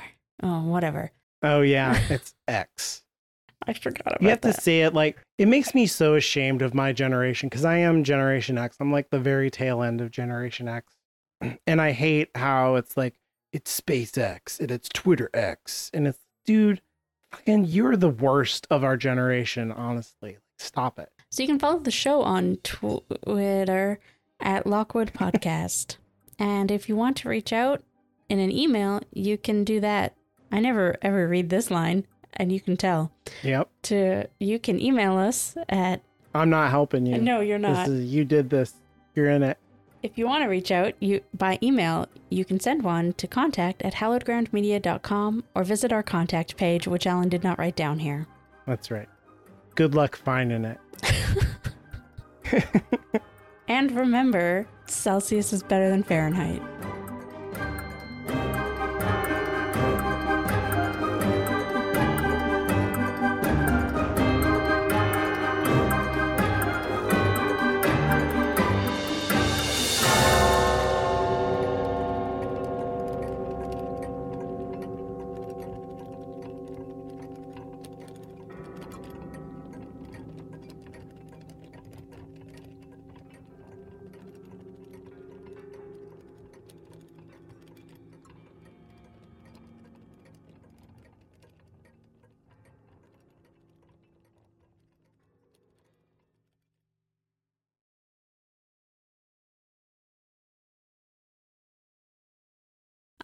Oh, whatever. oh yeah it's x I forgot about it. you have that. to say it like it makes me so ashamed of my generation because i am generation x i'm like the very tail end of generation x and i hate how it's like it's spacex and it's twitter x and it's dude fucking you're the worst of our generation honestly stop it So you can follow the show on Twitter at Lockwood Podcast. and if you want to reach out in an email, you can do that. I never ever read this line, and you can tell. yep To you can email us at i'm not helping you no, you're not. is you did this you're in it If you want to reach out you by email, you can send one to contact at hallowedgroundmedia.com or visit our contact page, which Alan did not write down here. that's right good luck finding it And remember, Celsius is better than Fahrenheit.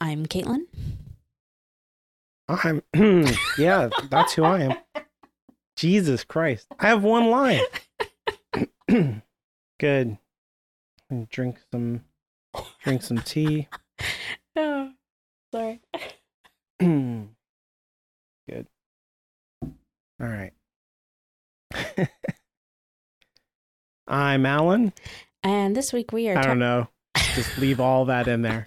I'm Caitlin. i'm hmm, yeah that's who i am jesus christ i have one line good And drink some drink some tea Oh, sorry. Good. All right. I'm Alan. And this week we are I don't know. Just leave all that in there.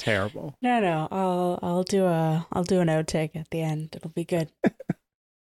Terrible. No, no, I'll I'll do a I'll do an outtake at the end. It'll be good.